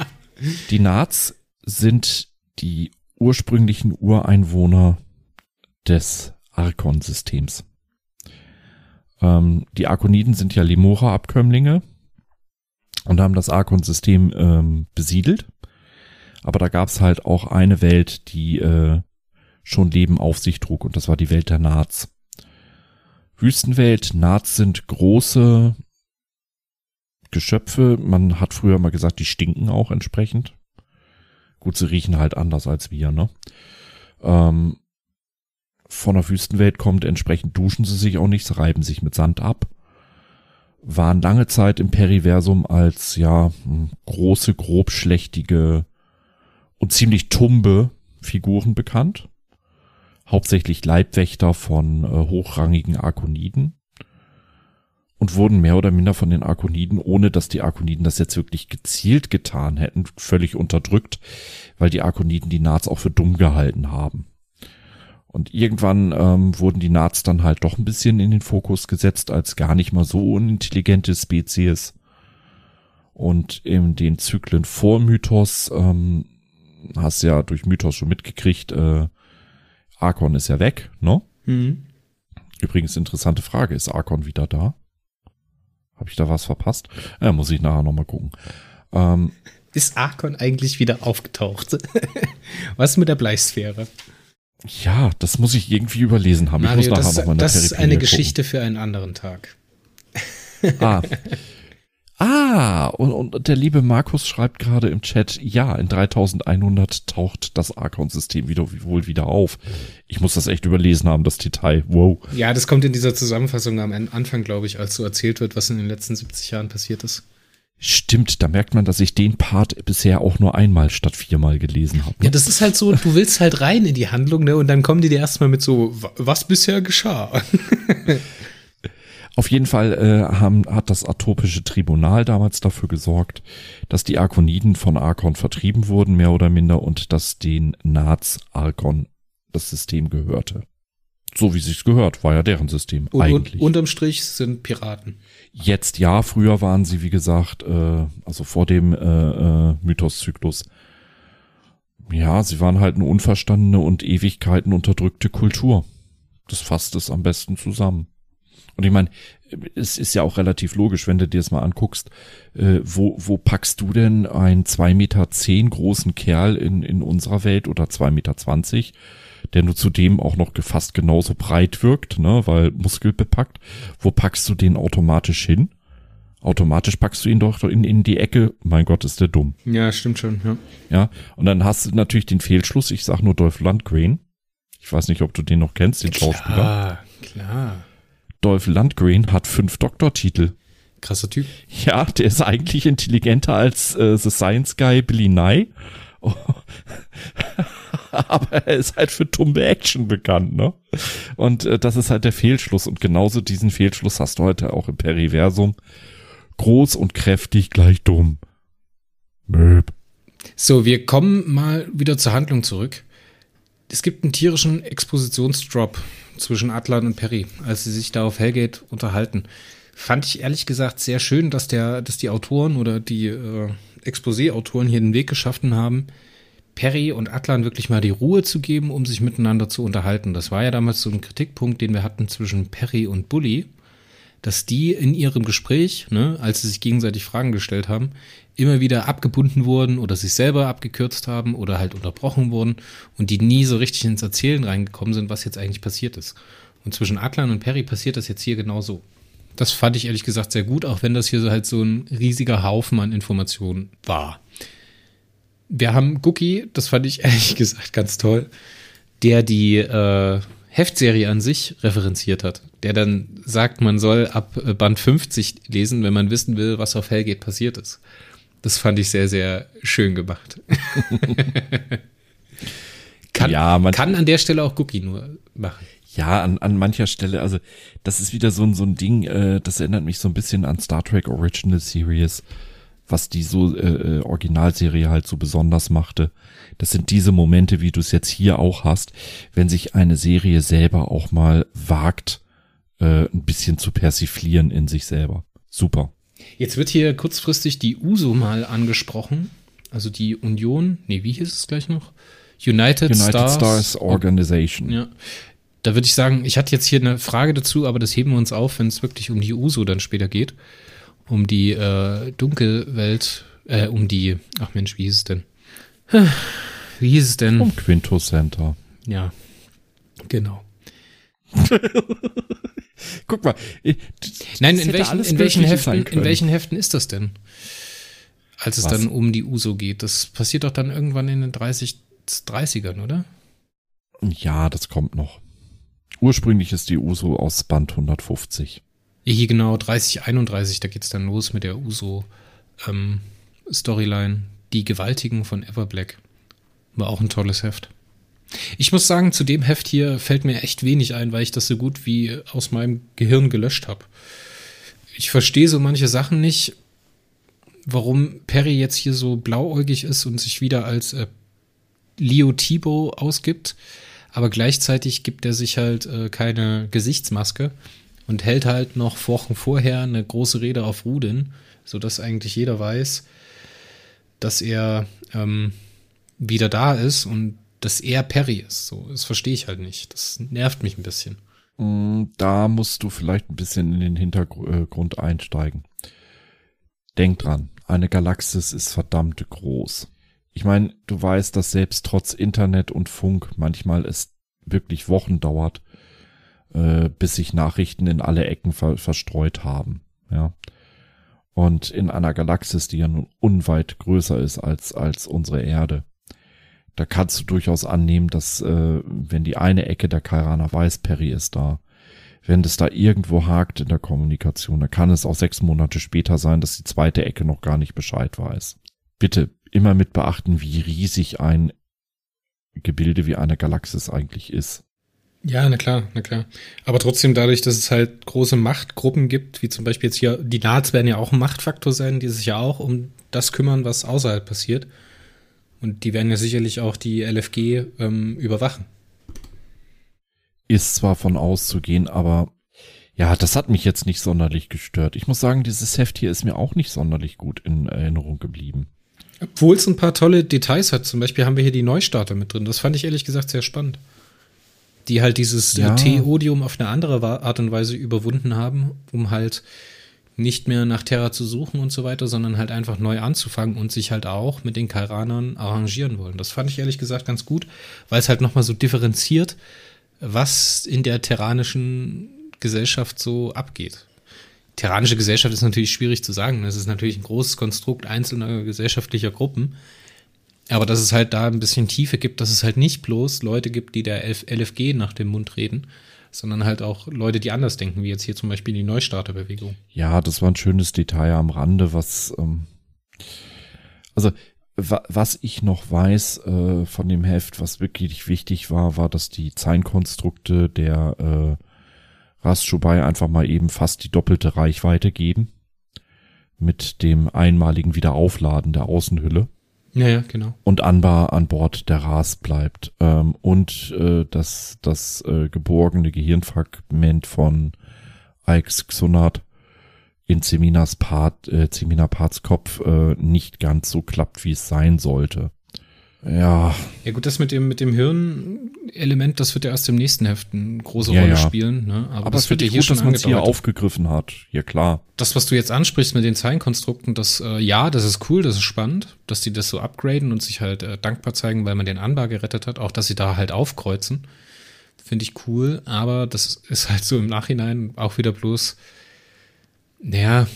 B: die Nats sind die ursprünglichen Ureinwohner des Arkon-Systems. Ähm, die Arkoniden sind ja Lemora-Abkömmlinge und haben das Arkon-System ähm, besiedelt. Aber da gab es halt auch eine Welt, die äh, schon Leben auf sich trug und das war die Welt der Nats. Wüstenwelt, Nats sind große Geschöpfe. Man hat früher mal gesagt, die stinken auch entsprechend. Gut, sie riechen halt anders als wir, ne? Ähm, von der Wüstenwelt kommt, entsprechend duschen sie sich auch nicht, reiben sich mit Sand ab. Waren lange Zeit im Periversum als, ja, große, grobschlächtige und ziemlich tumbe Figuren bekannt hauptsächlich Leibwächter von äh, hochrangigen Arkoniden und wurden mehr oder minder von den Arkoniden, ohne dass die Arkoniden das jetzt wirklich gezielt getan hätten, völlig unterdrückt, weil die Arkoniden die Nats auch für dumm gehalten haben. Und irgendwann ähm, wurden die Nats dann halt doch ein bisschen in den Fokus gesetzt als gar nicht mal so unintelligente Spezies. Und in den Zyklen vor Mythos ähm, hast ja durch Mythos schon mitgekriegt, äh, Arkon ist ja weg, ne? Mhm. Übrigens, interessante Frage, ist Arkon wieder da? Habe ich da was verpasst? Ja, muss ich nachher nochmal gucken. Ähm,
A: ist Arkon eigentlich wieder aufgetaucht? Was mit der Bleisphäre?
B: Ja, das muss ich irgendwie überlesen haben.
A: Mario,
B: ich muss
A: das,
B: nachher nochmal
A: das ist eine Geschichte für einen anderen Tag.
B: Ah. Ah, und, und der liebe Markus schreibt gerade im Chat, ja, in 3100 taucht das Archon-System wieder, wohl wieder auf. Ich muss das echt überlesen haben, das Detail. Wow.
A: Ja, das kommt in dieser Zusammenfassung am Anfang, glaube ich, als so erzählt wird, was in den letzten 70 Jahren passiert ist.
B: Stimmt, da merkt man, dass ich den Part bisher auch nur einmal statt viermal gelesen habe. Ne?
A: Ja, das ist halt so, du willst halt rein in die Handlung, ne? Und dann kommen die dir erstmal mit so, was bisher geschah.
B: Auf jeden Fall äh, haben, hat das atopische Tribunal damals dafür gesorgt, dass die Arkoniden von Arkon vertrieben wurden, mehr oder minder, und dass den Naz Arkon das System gehörte. So wie sich's gehört, war ja deren System
A: und,
B: eigentlich.
A: Und, unterm Strich sind Piraten.
B: Jetzt ja, früher waren sie, wie gesagt, äh, also vor dem äh, äh, Mythoszyklus. Ja, sie waren halt eine unverstandene und Ewigkeiten unterdrückte Kultur. Das fasst es am besten zusammen. Und ich meine, es ist ja auch relativ logisch, wenn du dir das mal anguckst, äh, wo, wo packst du denn einen zwei Meter zehn großen Kerl in, in unserer Welt oder zwei Meter, zwanzig, der nur zudem auch noch fast genauso breit wirkt, ne, weil muskelbepackt. Wo packst du den automatisch hin? Automatisch packst du ihn doch in, in die Ecke. Mein Gott, ist der dumm.
A: Ja, stimmt schon, ja.
B: Ja, und dann hast du natürlich den Fehlschluss. Ich sag nur Dolph Lundgren. Ich weiß nicht, ob du den noch kennst, den
A: klar,
B: Schauspieler.
A: Klar,
B: Dolph Lundgren hat fünf Doktortitel.
A: Krasser Typ.
B: Ja, der ist eigentlich intelligenter als äh, The Science Guy Billy Nye. Aber er ist halt für tumbe Action bekannt, ne? Und äh, das ist halt der Fehlschluss. Und genauso diesen Fehlschluss hast du heute auch im Periversum. Groß und kräftig gleich dumm. Möb.
A: So, wir kommen mal wieder zur Handlung zurück. Es gibt einen tierischen Expositionsdrop zwischen Atlan und Perry, als sie sich da auf Hellgate unterhalten. Fand ich ehrlich gesagt sehr schön, dass der, dass die Autoren oder die äh, Exposé-Autoren hier den Weg geschaffen haben, Perry und Atlan wirklich mal die Ruhe zu geben, um sich miteinander zu unterhalten. Das war ja damals so ein Kritikpunkt, den wir hatten zwischen Perry und Bully, dass die in ihrem Gespräch, ne, als sie sich gegenseitig Fragen gestellt haben, immer wieder abgebunden wurden oder sich selber abgekürzt haben oder halt unterbrochen wurden und die nie so richtig ins Erzählen reingekommen sind, was jetzt eigentlich passiert ist. Und zwischen Atlan und Perry passiert das jetzt hier genauso. Das fand ich ehrlich gesagt sehr gut, auch wenn das hier so halt so ein riesiger Haufen an Informationen war wir haben Gookie, das fand ich ehrlich gesagt ganz toll, der die äh, Heftserie an sich referenziert hat. Der dann sagt, man soll ab äh, Band 50 lesen, wenn man wissen will, was auf Hellgate passiert ist. Das fand ich sehr, sehr schön gemacht. kann, ja, man, kann an der Stelle auch Gookie nur machen.
B: Ja, an, an mancher Stelle, also das ist wieder so ein, so ein Ding, äh, das erinnert mich so ein bisschen an Star Trek Original Series was die so äh, äh, Originalserie halt so besonders machte. Das sind diese Momente, wie du es jetzt hier auch hast, wenn sich eine Serie selber auch mal wagt, äh, ein bisschen zu persiflieren in sich selber. Super.
A: Jetzt wird hier kurzfristig die USO mal angesprochen. Also die Union, nee, wie hieß es gleich noch? United,
B: United
A: Stars,
B: Stars Organization.
A: Ja. Da würde ich sagen, ich hatte jetzt hier eine Frage dazu, aber das heben wir uns auf, wenn es wirklich um die USO dann später geht um die äh, Dunkelwelt, äh, um die, ach Mensch, wie hieß es denn? Wie hieß es denn?
B: Um Quinto Center.
A: Ja, genau.
B: Guck mal. Ich,
A: Nein, in welchen, in, welchen Heften, in welchen Heften ist das denn? Als es Was? dann um die USO geht. Das passiert doch dann irgendwann in den 30, 30ern, oder?
B: Ja, das kommt noch. Ursprünglich ist die USO aus Band 150.
A: Hier genau 3031, da geht's dann los mit der Uso-Storyline. Ähm, die Gewaltigen von Everblack. War auch ein tolles Heft. Ich muss sagen, zu dem Heft hier fällt mir echt wenig ein, weil ich das so gut wie aus meinem Gehirn gelöscht habe. Ich verstehe so manche Sachen nicht, warum Perry jetzt hier so blauäugig ist und sich wieder als äh, Leo Thibault ausgibt, aber gleichzeitig gibt er sich halt äh, keine Gesichtsmaske und hält halt noch Wochen vorher eine große Rede auf Rudin, sodass eigentlich jeder weiß, dass er ähm, wieder da ist und dass er Perry ist. So, das verstehe ich halt nicht. Das nervt mich ein bisschen.
B: Mm, da musst du vielleicht ein bisschen in den Hintergrund einsteigen. Denk dran. eine Galaxis ist verdammt groß. Ich meine, du weißt, dass selbst trotz Internet und Funk manchmal es wirklich Wochen dauert, äh, bis sich Nachrichten in alle Ecken ver verstreut haben. Ja. Und in einer Galaxis, die ja nun unweit größer ist als, als unsere Erde, da kannst du durchaus annehmen, dass äh, wenn die eine Ecke der Kairana weiß, Perry ist da, wenn das da irgendwo hakt in der Kommunikation, dann kann es auch sechs Monate später sein, dass die zweite Ecke noch gar nicht Bescheid weiß. Bitte immer mit beachten, wie riesig ein Gebilde wie eine Galaxis eigentlich ist.
A: Ja, na klar, na klar. Aber trotzdem dadurch, dass es halt große Machtgruppen gibt, wie zum Beispiel jetzt hier, die Nats werden ja auch ein Machtfaktor sein, die sich ja auch um das kümmern, was außerhalb passiert. Und die werden ja sicherlich auch die LFG ähm, überwachen.
B: Ist zwar von auszugehen, aber ja, das hat mich jetzt nicht sonderlich gestört. Ich muss sagen, dieses Heft hier ist mir auch nicht sonderlich gut in Erinnerung geblieben.
A: Obwohl es ein paar tolle Details hat. Zum Beispiel haben wir hier die Neustarter mit drin. Das fand ich ehrlich gesagt sehr spannend. Die halt dieses ja. T-Odium auf eine andere Art und Weise überwunden haben, um halt nicht mehr nach Terra zu suchen und so weiter, sondern halt einfach neu anzufangen und sich halt auch mit den Kairanern arrangieren wollen. Das fand ich ehrlich gesagt ganz gut, weil es halt nochmal so differenziert, was in der terranischen Gesellschaft so abgeht. Terranische Gesellschaft ist natürlich schwierig zu sagen. Das ist natürlich ein großes Konstrukt einzelner gesellschaftlicher Gruppen. Aber dass es halt da ein bisschen Tiefe gibt, dass es halt nicht bloß Leute gibt, die der LFG nach dem Mund reden, sondern halt auch Leute, die anders denken, wie jetzt hier zum Beispiel die Neustarterbewegung.
B: Ja, das war ein schönes Detail am Rande, was, ähm, also was ich noch weiß äh, von dem Heft, was wirklich wichtig war, war, dass die Zeinkonstrukte der äh, Rastschubai einfach mal eben fast die doppelte Reichweite geben mit dem einmaligen Wiederaufladen der Außenhülle.
A: Ja, ja, genau.
B: Und Anbar an Bord der Ras bleibt. Ähm, und äh, dass das äh, geborgene Gehirnfragment von Ix Xonat in Seminas Part, äh, Semina Parts Kopf äh, nicht ganz so klappt, wie es sein sollte. Ja.
A: Ja gut, das mit dem mit dem Hirnelement, das wird ja erst im nächsten Heft eine große ja, Rolle ja. spielen. Ne?
B: Aber, Aber das wird ja hier gut, schon dass man es hier aufgegriffen hat. Ja klar.
A: Das, was du jetzt ansprichst mit den Zeilenkonstrukten, das äh, ja, das ist cool, das ist spannend, dass die das so upgraden und sich halt äh, dankbar zeigen, weil man den Anbar gerettet hat. Auch, dass sie da halt aufkreuzen, finde ich cool. Aber das ist halt so im Nachhinein auch wieder bloß, naja,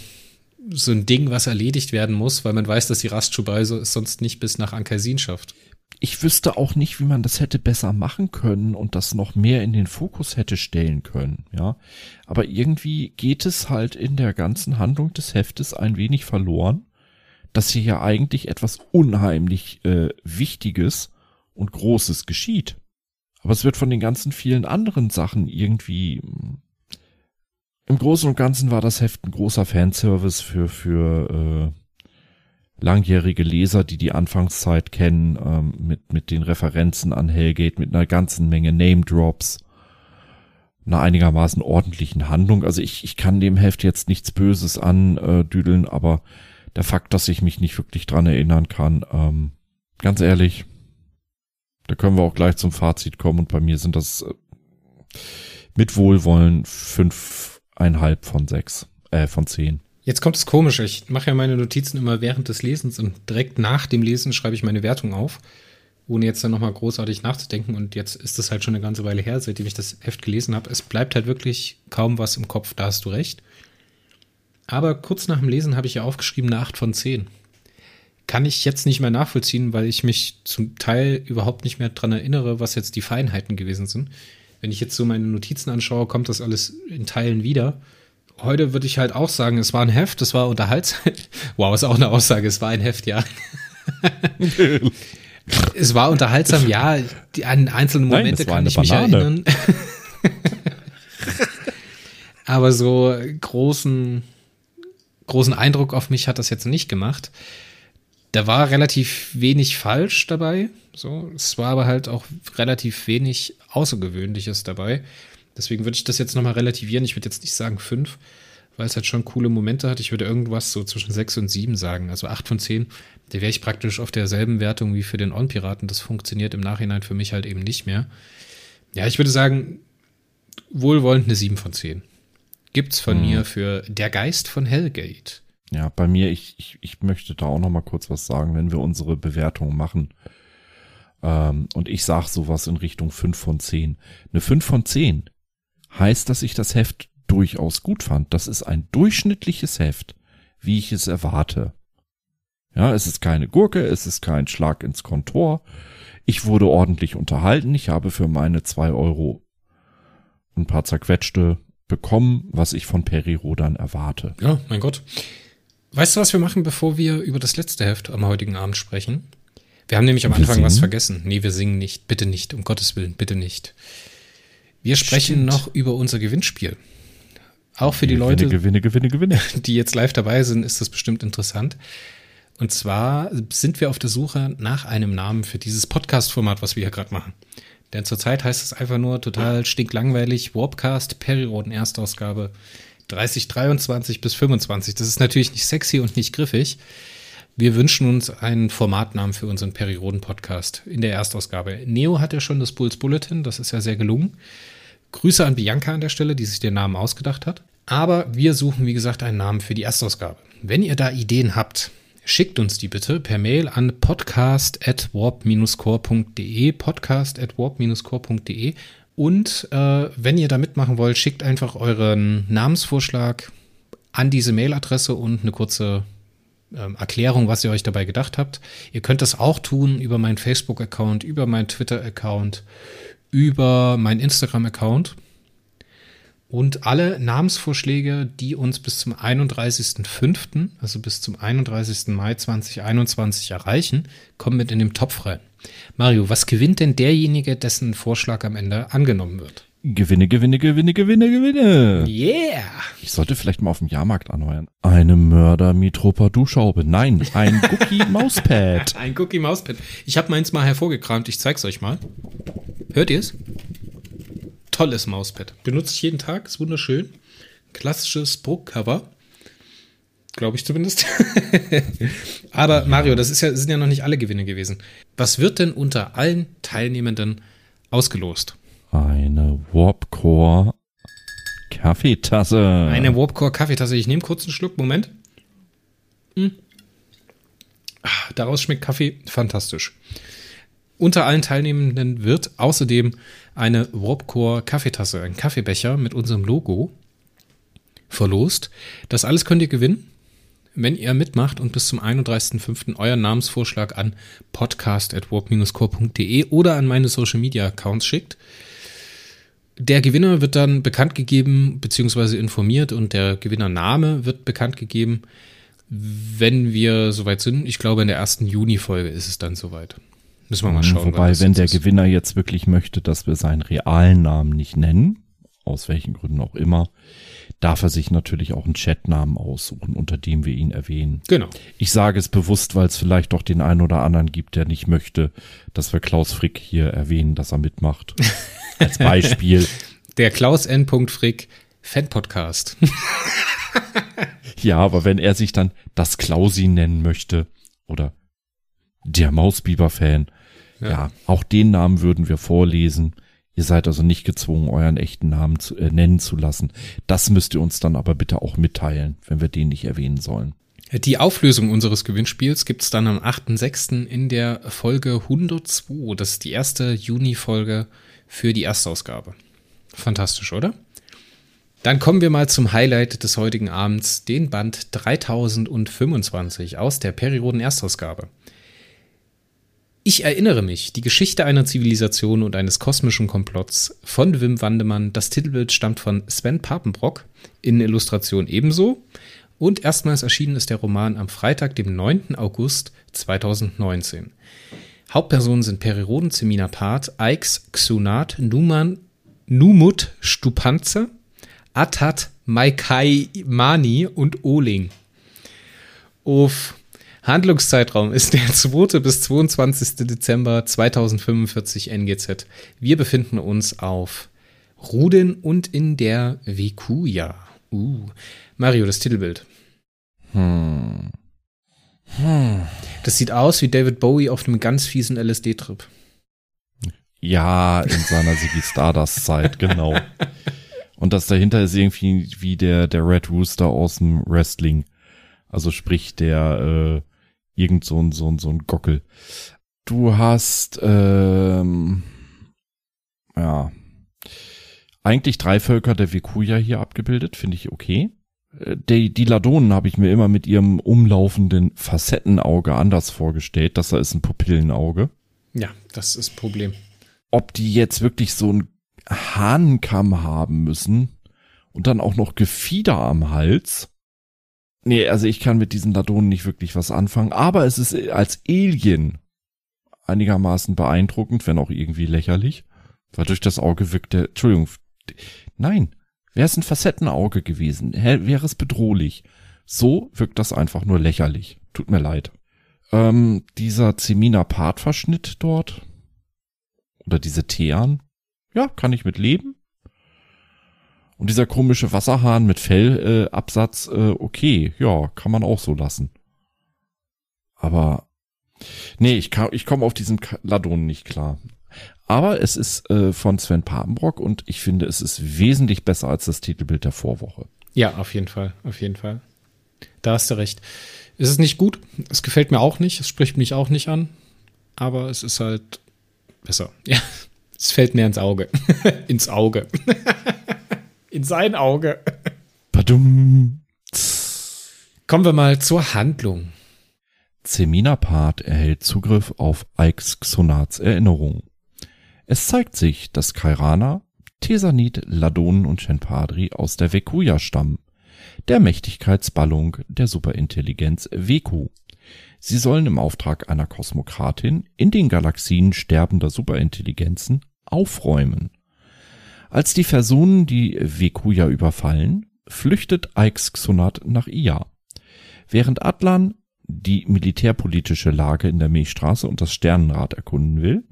A: so ein Ding, was erledigt werden muss, weil man weiß, dass die Rastschubai so sonst nicht bis nach Ankaisin schafft.
B: Ich wüsste auch nicht, wie man das hätte besser machen können und das noch mehr in den Fokus hätte stellen können, ja. Aber irgendwie geht es halt in der ganzen Handlung des Heftes ein wenig verloren, dass hier ja eigentlich etwas unheimlich äh, Wichtiges und Großes geschieht. Aber es wird von den ganzen vielen anderen Sachen irgendwie hm, im Großen und Ganzen war das Heft ein großer Fanservice für, für äh, langjährige Leser, die die Anfangszeit kennen, ähm, mit, mit den Referenzen an Hellgate, mit einer ganzen Menge Name-Drops, einer einigermaßen ordentlichen Handlung. Also ich, ich kann dem Heft jetzt nichts Böses andüdeln, aber der Fakt, dass ich mich nicht wirklich dran erinnern kann, ähm, ganz ehrlich, da können wir auch gleich zum Fazit kommen und bei mir sind das äh, mit Wohlwollen fünf einhalb von sechs, äh, von zehn.
A: Jetzt kommt es komisch. Ich mache ja meine Notizen immer während des Lesens und direkt nach dem Lesen schreibe ich meine Wertung auf, ohne jetzt dann nochmal großartig nachzudenken. Und jetzt ist es halt schon eine ganze Weile her, seitdem ich das Heft gelesen habe. Es bleibt halt wirklich kaum was im Kopf, da hast du recht. Aber kurz nach dem Lesen habe ich ja aufgeschrieben eine 8 von 10. Kann ich jetzt nicht mehr nachvollziehen, weil ich mich zum Teil überhaupt nicht mehr dran erinnere, was jetzt die Feinheiten gewesen sind wenn ich jetzt so meine Notizen anschaue, kommt das alles in Teilen wieder. Heute würde ich halt auch sagen, es war ein Heft, es war unterhaltsam. wow, ist auch eine Aussage, es war ein Heft, ja. es war unterhaltsam, ja. Die, an einzelne Momente Nein, kann ich Banane. mich erinnern. Aber so großen, großen Eindruck auf mich hat das jetzt nicht gemacht. Da war relativ wenig falsch dabei. So, es war aber halt auch relativ wenig Außergewöhnliches dabei. Deswegen würde ich das jetzt nochmal relativieren. Ich würde jetzt nicht sagen fünf, weil es halt schon coole Momente hat. Ich würde irgendwas so zwischen sechs und sieben sagen. Also acht von zehn. Da wäre ich praktisch auf derselben Wertung wie für den On-Piraten. Das funktioniert im Nachhinein für mich halt eben nicht mehr. Ja, ich würde sagen, wohlwollend eine sieben von zehn. Gibt's von mhm. mir für Der Geist von Hellgate.
B: Ja, bei mir, ich, ich, ich möchte da auch noch mal kurz was sagen, wenn wir unsere Bewertung machen. Ähm, und ich sag sowas in Richtung 5 von 10. Eine 5 von 10 heißt, dass ich das Heft durchaus gut fand. Das ist ein durchschnittliches Heft, wie ich es erwarte. Ja, es ist keine Gurke, es ist kein Schlag ins Kontor. Ich wurde ordentlich unterhalten. Ich habe für meine zwei Euro ein paar zerquetschte bekommen, was ich von Peri Rodan erwarte.
A: Ja, mein Gott. Weißt du, was wir machen, bevor wir über das letzte Heft am heutigen Abend sprechen? Wir haben nämlich am Anfang
B: singen?
A: was vergessen. Nee, wir singen nicht. Bitte nicht. Um Gottes Willen, bitte nicht. Wir sprechen
B: Stimmt.
A: noch über unser Gewinnspiel. Auch für die
B: Gewinne,
A: Leute,
B: Gewinne, Gewinne, Gewinne.
A: die jetzt live dabei sind, ist das bestimmt interessant. Und zwar sind wir auf der Suche nach einem Namen für dieses Podcast-Format, was wir hier gerade machen. Denn zurzeit heißt es einfach nur total stinklangweilig Warpcast, Periroden Erstausgabe 3023 bis 25. Das ist natürlich nicht sexy und nicht griffig. Wir wünschen uns einen Formatnamen für unseren Periroden-Podcast in der Erstausgabe. Neo hat ja schon das Bulls Bulletin, das ist ja sehr gelungen. Grüße an Bianca an der Stelle, die sich den Namen ausgedacht hat. Aber wir suchen, wie gesagt, einen Namen für die Erstausgabe. Wenn ihr da Ideen habt, schickt uns die bitte per Mail an podcast.warp-core.de, podcast.warp-core.de und äh, wenn ihr da mitmachen wollt, schickt einfach euren Namensvorschlag an diese Mailadresse und eine kurze ähm, Erklärung, was ihr euch dabei gedacht habt. Ihr könnt das auch tun über meinen Facebook-Account, über meinen Twitter-Account, über meinen Instagram-Account. Und alle Namensvorschläge, die uns bis zum 31.05., also bis zum 31. Mai 2021 erreichen, kommen mit in den Topf rein. Mario, was gewinnt denn derjenige, dessen Vorschlag am Ende angenommen wird?
B: Gewinne, Gewinne, Gewinne, Gewinne, Gewinne.
A: Yeah!
B: Ich sollte vielleicht mal auf dem Jahrmarkt anheuern. Eine Mörder-Mitropa-Duschhaube. Nein, ein Cookie-Mauspad.
A: Ein Cookie Mauspad. Ich habe meins mal hervorgekramt. Ich zeig's euch mal. Hört ihr es? Tolles Mauspad. Benutze ich jeden Tag. Ist wunderschön. Klassisches Bruckcover. Glaube ich zumindest. Aber Mario, das ist ja, sind ja noch nicht alle Gewinne gewesen. Was wird denn unter allen Teilnehmenden ausgelost?
B: Eine Warpcore Kaffeetasse.
A: Eine Warpcore Kaffeetasse. Ich nehme kurz einen Schluck. Moment. Hm. Ah, Daraus schmeckt Kaffee fantastisch. Unter allen Teilnehmenden wird außerdem eine Warpcore Kaffeetasse, ein Kaffeebecher mit unserem Logo verlost. Das alles könnt ihr gewinnen, wenn ihr mitmacht und bis zum 31.05. euren Namensvorschlag an podcast.warp-core.de oder an meine Social Media Accounts schickt. Der Gewinner wird dann bekannt gegeben bzw. informiert und der Gewinnername wird bekannt gegeben, wenn wir soweit sind. Ich glaube, in der ersten Juni-Folge ist es dann soweit. Müssen wir mal schauen. wann
B: Wobei, wenn der
A: ist.
B: Gewinner jetzt wirklich möchte, dass wir seinen realen Namen nicht nennen, aus welchen Gründen auch immer, darf er sich natürlich auch einen Chatnamen aussuchen, unter dem wir ihn erwähnen.
A: Genau.
B: Ich sage es bewusst, weil es vielleicht doch den einen oder anderen gibt, der nicht möchte, dass wir Klaus Frick hier erwähnen, dass er mitmacht. Als Beispiel.
A: Der Klaus N. Frick Fan-Podcast.
B: Ja, aber wenn er sich dann das Klausi nennen möchte oder der Mausbiber-Fan,
A: Ja.
B: ja. auch den Namen würden wir vorlesen. Ihr seid also nicht gezwungen, euren echten Namen zu, äh, nennen zu lassen. Das müsst ihr uns dann aber bitte auch mitteilen, wenn wir den nicht erwähnen sollen.
A: Die Auflösung unseres Gewinnspiels gibt's dann am 8.6. in der Folge 102. Das ist die erste Juni-Folge für die Erstausgabe. Fantastisch, oder? Dann kommen wir mal zum Highlight des heutigen Abends, den Band 3025 aus der Perioden Erstausgabe. Ich erinnere mich, die Geschichte einer Zivilisation und eines kosmischen Komplotts von Wim Wandemann. Das Titelbild stammt von Sven Papenbrock, in Illustration ebenso. Und erstmals erschienen ist der Roman am Freitag, dem 9. August 2019. Hauptpersonen sind Periroden Zemina Part, Eix Xunat, Numan, Numut Stupanze, Atat Maikai Mani und Oling. Auf Handlungszeitraum ist der 2. bis 22. Dezember 2045 NGZ. Wir befinden uns auf Ruden und in der Vikuya. Uh. Mario, das Titelbild.
B: Hm.
A: Das sieht aus wie David Bowie auf einem ganz fiesen LSD-Trip.
B: Ja, in seiner Ziggy Stardust Zeit, genau. Und das dahinter ist irgendwie wie der, der Red Rooster aus dem Wrestling. Also sprich der äh, irgend so ein, so ein, so ein Gockel. Du hast ähm, ja eigentlich drei Völker der Vikuya hier abgebildet, finde ich okay. Äh, die, die Ladonen habe ich mir immer mit ihrem umlaufenden Facettenauge anders vorgestellt. Das da ist ein Pupillenauge.
A: Ja, das ist Problem.
B: Ob die jetzt wirklich so ein Hahnkamm haben müssen und dann auch noch Gefieder am Hals. Nee, also ich kann mit diesen Ladonen nicht wirklich was anfangen, aber es ist als Alien einigermaßen beeindruckend, wenn auch irgendwie lächerlich, weil durch das Auge wirkt der, Entschuldigung, nein, wäre es ein Facettenauge gewesen, wäre es bedrohlich. So wirkt das einfach nur lächerlich. Tut mir leid. Ähm, dieser Zemina Part-Verschnitt dort, oder diese Thean, ja, kann ich mit leben. Und dieser komische Wasserhahn mit Fellabsatz, äh, äh, okay, ja, kann man auch so lassen. Aber nee, ich, kann, ich komme auf diesen Ladon nicht klar. Aber es ist äh, von Sven Papenbrock und ich finde, es ist wesentlich besser als das Titelbild der Vorwoche.
A: Ja, auf jeden Fall, auf jeden Fall. Da hast du recht. Es ist nicht gut, es gefällt mir auch nicht, es spricht mich auch nicht an, aber es ist halt besser. Ja, es fällt mir ins Auge. ins Auge. In sein Auge.
B: Badum.
A: Kommen wir mal zur Handlung.
B: Part erhält Zugriff auf Ikes Xonats Erinnerung. Es zeigt sich, dass Kairana, Tesanit, Ladonen und Shenpadri aus der Vekuya stammen, der Mächtigkeitsballung der Superintelligenz Veku. Sie sollen im Auftrag einer Kosmokratin in den Galaxien sterbender Superintelligenzen aufräumen. Als die Versonen die Vekuya überfallen, flüchtet Ikes Xonat nach Ia. Während Atlan die militärpolitische Lage in der Milchstraße und das Sternenrad erkunden will,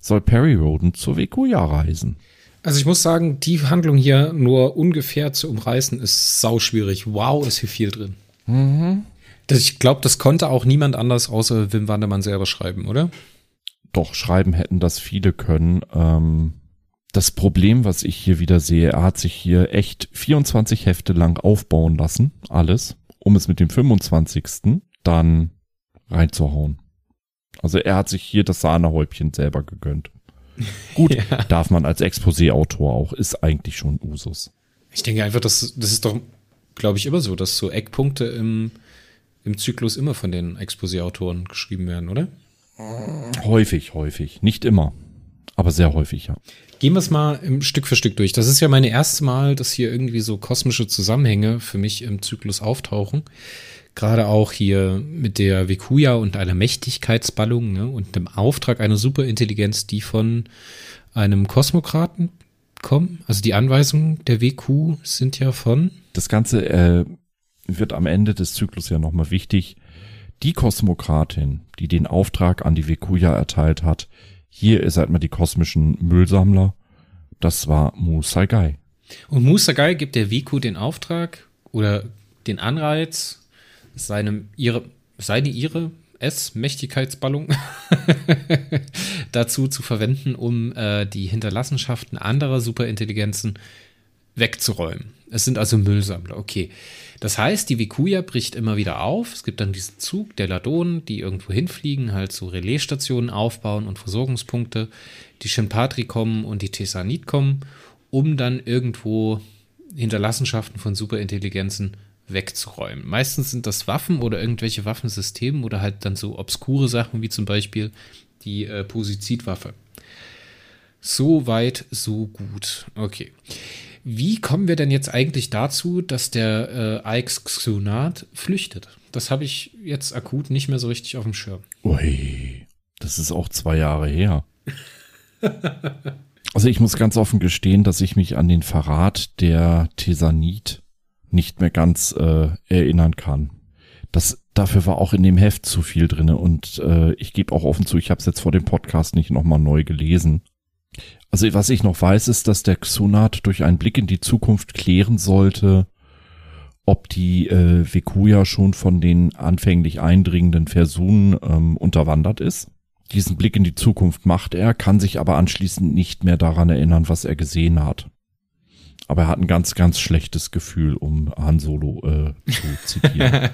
B: soll Perry Roden zur Vekuya reisen.
A: Also ich muss sagen, die Handlung hier nur ungefähr zu umreißen ist sauschwierig. Wow, ist hier viel drin. Mhm. Ich glaube, das konnte auch niemand anders außer Wim Wandermann selber schreiben, oder?
B: Doch, schreiben hätten das viele können. Ähm, das Problem, was ich hier wieder sehe, er hat sich hier echt 24 Hefte lang aufbauen lassen, alles, um es mit dem 25. dann reinzuhauen. Also er hat sich hier das Sahnehäubchen selber gegönnt. Gut, ja. darf man als Exposé-Autor auch, ist eigentlich schon Usus.
A: Ich denke einfach, das, das ist doch, glaube ich, immer so, dass so Eckpunkte im, im Zyklus immer von den Exposé-Autoren geschrieben werden, oder?
B: Häufig, häufig. Nicht immer, aber sehr häufig, ja.
A: Gehen wir es mal im Stück für Stück durch. Das ist ja meine erste Mal, dass hier irgendwie so kosmische Zusammenhänge für mich im Zyklus auftauchen. Gerade auch hier mit der Vekuya und einer Mächtigkeitsballung ne, und dem Auftrag einer Superintelligenz, die von einem Kosmokraten kommen. Also die Anweisungen der WQ sind ja von.
B: Das Ganze äh, wird am Ende des Zyklus ja nochmal wichtig. Die Kosmokratin, die den Auftrag an die Vekuya erteilt hat, hier ist halt mal die kosmischen Müllsammler. Das war Musaigai.
A: Und Musaigai gibt der Viku den Auftrag oder den Anreiz, seinem ihre, seine ihre S, Mächtigkeitsballung, dazu zu verwenden, um äh, die Hinterlassenschaften anderer Superintelligenzen wegzuräumen. Es sind also Müllsammler, okay. Das heißt, die Vikuya bricht immer wieder auf. Es gibt dann diesen Zug der Ladonen, die irgendwo hinfliegen, halt so Relaisstationen aufbauen und Versorgungspunkte. Die Shinpatri kommen und die Tessanit kommen, um dann irgendwo Hinterlassenschaften von Superintelligenzen wegzuräumen. Meistens sind das Waffen oder irgendwelche Waffensysteme oder halt dann so obskure Sachen wie zum Beispiel die äh, Posizidwaffe. So weit, so gut. Okay. Wie kommen wir denn jetzt eigentlich dazu, dass der äh, Ix Xunat flüchtet? Das habe ich jetzt akut nicht mehr so richtig auf dem Schirm.
B: Ui, das ist auch zwei Jahre her. also ich muss ganz offen gestehen, dass ich mich an den Verrat der Tesanit nicht mehr ganz äh, erinnern kann. Das dafür war auch in dem Heft zu viel drinne und äh, ich gebe auch offen zu, ich habe es jetzt vor dem Podcast nicht nochmal neu gelesen. Also was ich noch weiß, ist, dass der Xunat durch einen Blick in die Zukunft klären sollte, ob die äh, Vekuya schon von den anfänglich eindringenden Versunen ähm, unterwandert ist. Diesen Blick in die Zukunft macht er, kann sich aber anschließend nicht mehr daran erinnern, was er gesehen hat. Aber er hat ein ganz, ganz schlechtes Gefühl, um Han Solo äh, zu zitieren.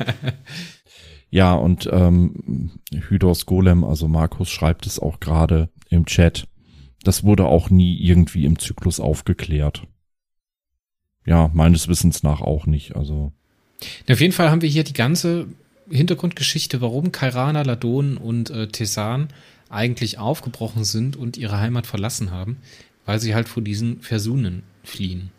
B: ja, und ähm, Hydos Golem, also Markus schreibt es auch gerade im Chat. Das wurde auch nie irgendwie im Zyklus aufgeklärt. Ja, meines Wissens nach auch nicht. Also.
A: Auf jeden Fall haben wir hier die ganze Hintergrundgeschichte, warum Kairana, Ladon und äh, Tesan eigentlich aufgebrochen sind und ihre Heimat verlassen haben, weil sie halt vor diesen Versunen fliehen.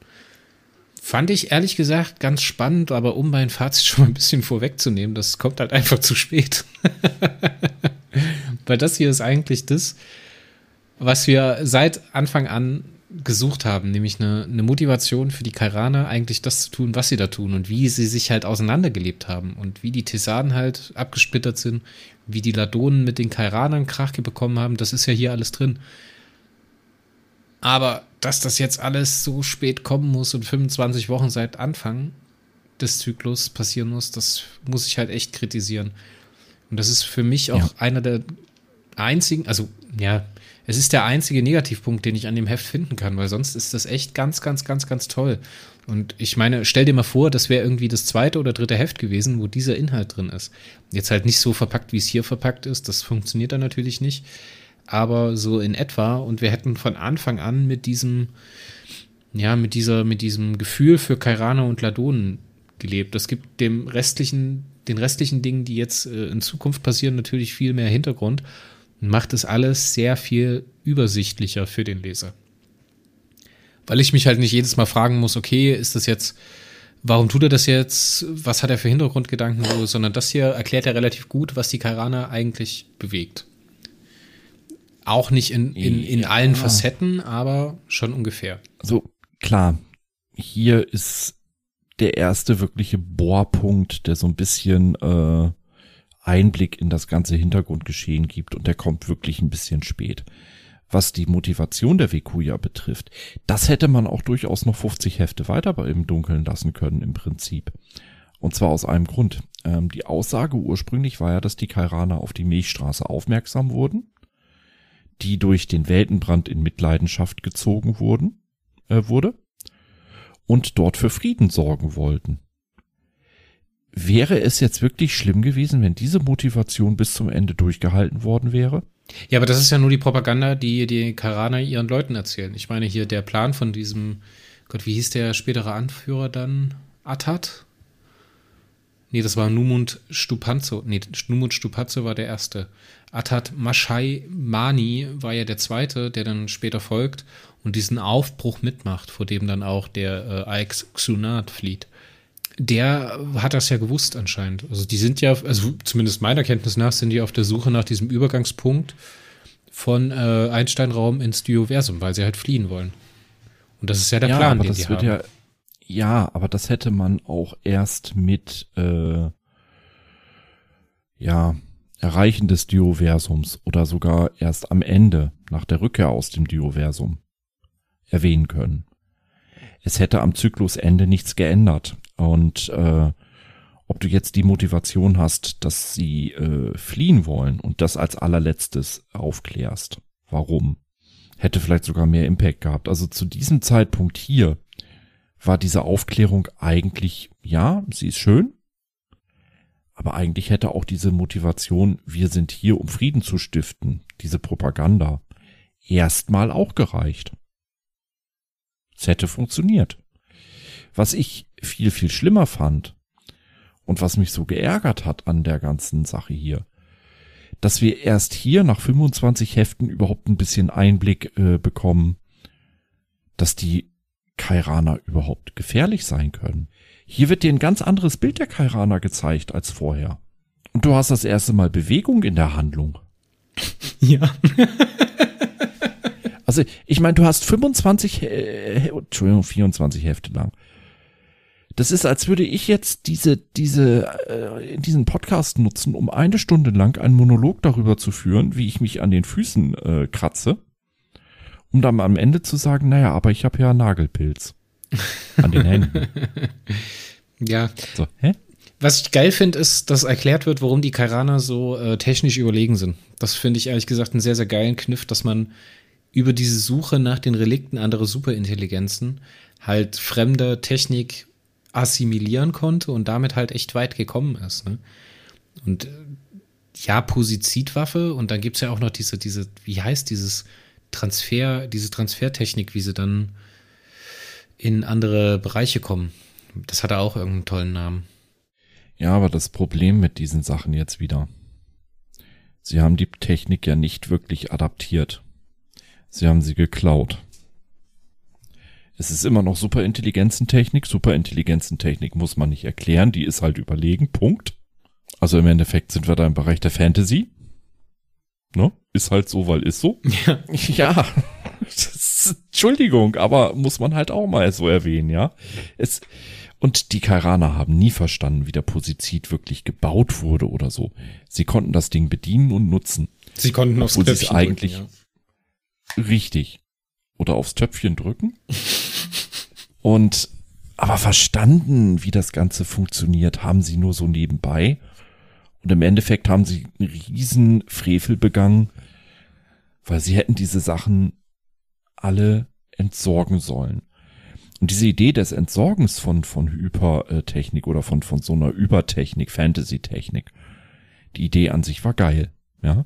A: Fand ich ehrlich gesagt ganz spannend, aber um mein Fazit schon mal ein bisschen vorwegzunehmen, das kommt halt einfach zu spät. Weil das hier ist eigentlich das, was wir seit Anfang an gesucht haben, nämlich eine, eine Motivation für die Kairaner, eigentlich das zu tun, was sie da tun und wie sie sich halt auseinandergelebt haben und wie die Tesaden halt abgesplittert sind, wie die Ladonen mit den Kairanern Krach bekommen haben, das ist ja hier alles drin. Aber dass das jetzt alles so spät kommen muss und 25 Wochen seit Anfang des Zyklus passieren muss, das muss ich halt echt kritisieren. Und das ist für mich auch ja. einer der einzigen, also ja, es ist der einzige Negativpunkt, den ich an dem Heft finden kann, weil sonst ist das echt ganz, ganz, ganz, ganz toll. Und ich meine, stell dir mal vor, das wäre irgendwie das zweite oder dritte Heft gewesen, wo dieser Inhalt drin ist. Jetzt halt nicht so verpackt, wie es hier verpackt ist, das funktioniert dann natürlich nicht aber so in etwa. Und wir hätten von Anfang an mit diesem, ja, mit dieser, mit diesem Gefühl für Kairana und Ladonen gelebt. Das gibt dem restlichen, den restlichen Dingen, die jetzt äh, in Zukunft passieren, natürlich viel mehr Hintergrund und macht es alles sehr viel übersichtlicher für den Leser. Weil ich mich halt nicht jedes Mal fragen muss, okay, ist das jetzt, warum tut er das jetzt, was hat er für Hintergrundgedanken, sondern das hier erklärt er relativ gut, was die Kairana eigentlich bewegt. Auch nicht in, in, in ja. allen Facetten, aber schon ungefähr.
B: Also klar, hier ist der erste wirkliche Bohrpunkt, der so ein bisschen äh, Einblick in das ganze Hintergrundgeschehen gibt und der kommt wirklich ein bisschen spät. Was die Motivation der Vekuya betrifft, das hätte man auch durchaus noch 50 Hefte weiter im Dunkeln lassen können im Prinzip. Und zwar aus einem Grund. Ähm, die Aussage ursprünglich war ja, dass die Kairaner auf die Milchstraße aufmerksam wurden die durch den Weltenbrand in Mitleidenschaft gezogen wurden, äh, wurde und dort für Frieden sorgen wollten. Wäre es jetzt wirklich schlimm gewesen, wenn diese Motivation bis zum Ende durchgehalten worden wäre?
A: Ja, aber das ist ja nur die Propaganda, die die Karaner ihren Leuten erzählen. Ich meine hier der Plan von diesem, Gott, wie hieß der spätere Anführer dann? Atat? Nee, das war Numund Stupanzo. Nee, Numund Stupanzo war der erste. Atat Mashai Mani war ja der zweite, der dann später folgt und diesen Aufbruch mitmacht, vor dem dann auch der äh, Aix Xunat flieht. Der hat das ja gewusst anscheinend. Also die sind ja, also zumindest meiner Kenntnis nach, sind die auf der Suche nach diesem Übergangspunkt von äh, Einsteinraum ins Dioversum, weil sie halt fliehen wollen. Und das ist ja der ja, Plan,
B: den die haben. Ja, ja, aber das hätte man auch erst mit äh, ja Erreichen des Dioversums oder sogar erst am Ende, nach der Rückkehr aus dem Dioversum, erwähnen können. Es hätte am Zyklusende nichts geändert. Und äh, ob du jetzt die Motivation hast, dass sie äh, fliehen wollen und das als allerletztes aufklärst, warum, hätte vielleicht sogar mehr Impact gehabt. Also zu diesem Zeitpunkt hier war diese Aufklärung eigentlich, ja, sie ist schön, aber eigentlich hätte auch diese Motivation, wir sind hier, um Frieden zu stiften, diese Propaganda, erstmal auch gereicht. Es hätte funktioniert. Was ich viel, viel schlimmer fand und was mich so geärgert hat an der ganzen Sache hier, dass wir erst hier nach 25 Heften überhaupt ein bisschen Einblick äh, bekommen, dass die Kairaner überhaupt gefährlich sein können. Hier wird dir ein ganz anderes Bild der Kairaner gezeigt als vorher. Und du hast das erste Mal Bewegung in der Handlung.
A: Ja.
B: also, ich meine, du hast 25, äh, Entschuldigung, 24 Hefte lang. Das ist, als würde ich jetzt diese, diese, äh, diesen Podcast nutzen, um eine Stunde lang einen Monolog darüber zu führen, wie ich mich an den Füßen äh, kratze, um dann am Ende zu sagen, naja, aber ich habe ja Nagelpilz. An den Händen.
A: ja. So, hä? Was ich geil finde, ist, dass erklärt wird, warum die Kairaner so äh, technisch überlegen sind. Das finde ich ehrlich gesagt einen sehr, sehr geilen Kniff, dass man über diese Suche nach den Relikten anderer Superintelligenzen halt fremde Technik assimilieren konnte und damit halt echt weit gekommen ist. Ne? Und ja, Posizidwaffe und dann gibt es ja auch noch diese, diese, wie heißt dieses Transfer, diese Transfertechnik, wie sie dann in andere Bereiche kommen. Das hat auch irgendeinen tollen Namen.
B: Ja, aber das Problem mit diesen Sachen jetzt wieder. Sie haben die Technik ja nicht wirklich adaptiert. Sie haben sie geklaut. Es ist immer noch Superintelligenzentechnik. Superintelligenzentechnik muss man nicht erklären. Die ist halt überlegen. Punkt. Also im Endeffekt sind wir da im Bereich der Fantasy. Ne? Ist halt so, weil ist so. Ja. ja. Ist, Entschuldigung, aber muss man halt auch mal so erwähnen, ja. Es, und die Kairaner haben nie verstanden, wie der Posizid wirklich gebaut wurde oder so. Sie konnten das Ding bedienen und nutzen.
A: Sie konnten aufs Knöpfchen
B: eigentlich drücken, ja. richtig oder aufs Töpfchen drücken. und aber verstanden, wie das Ganze funktioniert, haben sie nur so nebenbei. Und im Endeffekt haben sie einen riesen Frevel begangen, weil sie hätten diese Sachen alle entsorgen sollen. Und diese Idee des Entsorgens von, von Hypertechnik oder von, von so einer Übertechnik, Fantasy-Technik, die Idee an sich war geil, ja.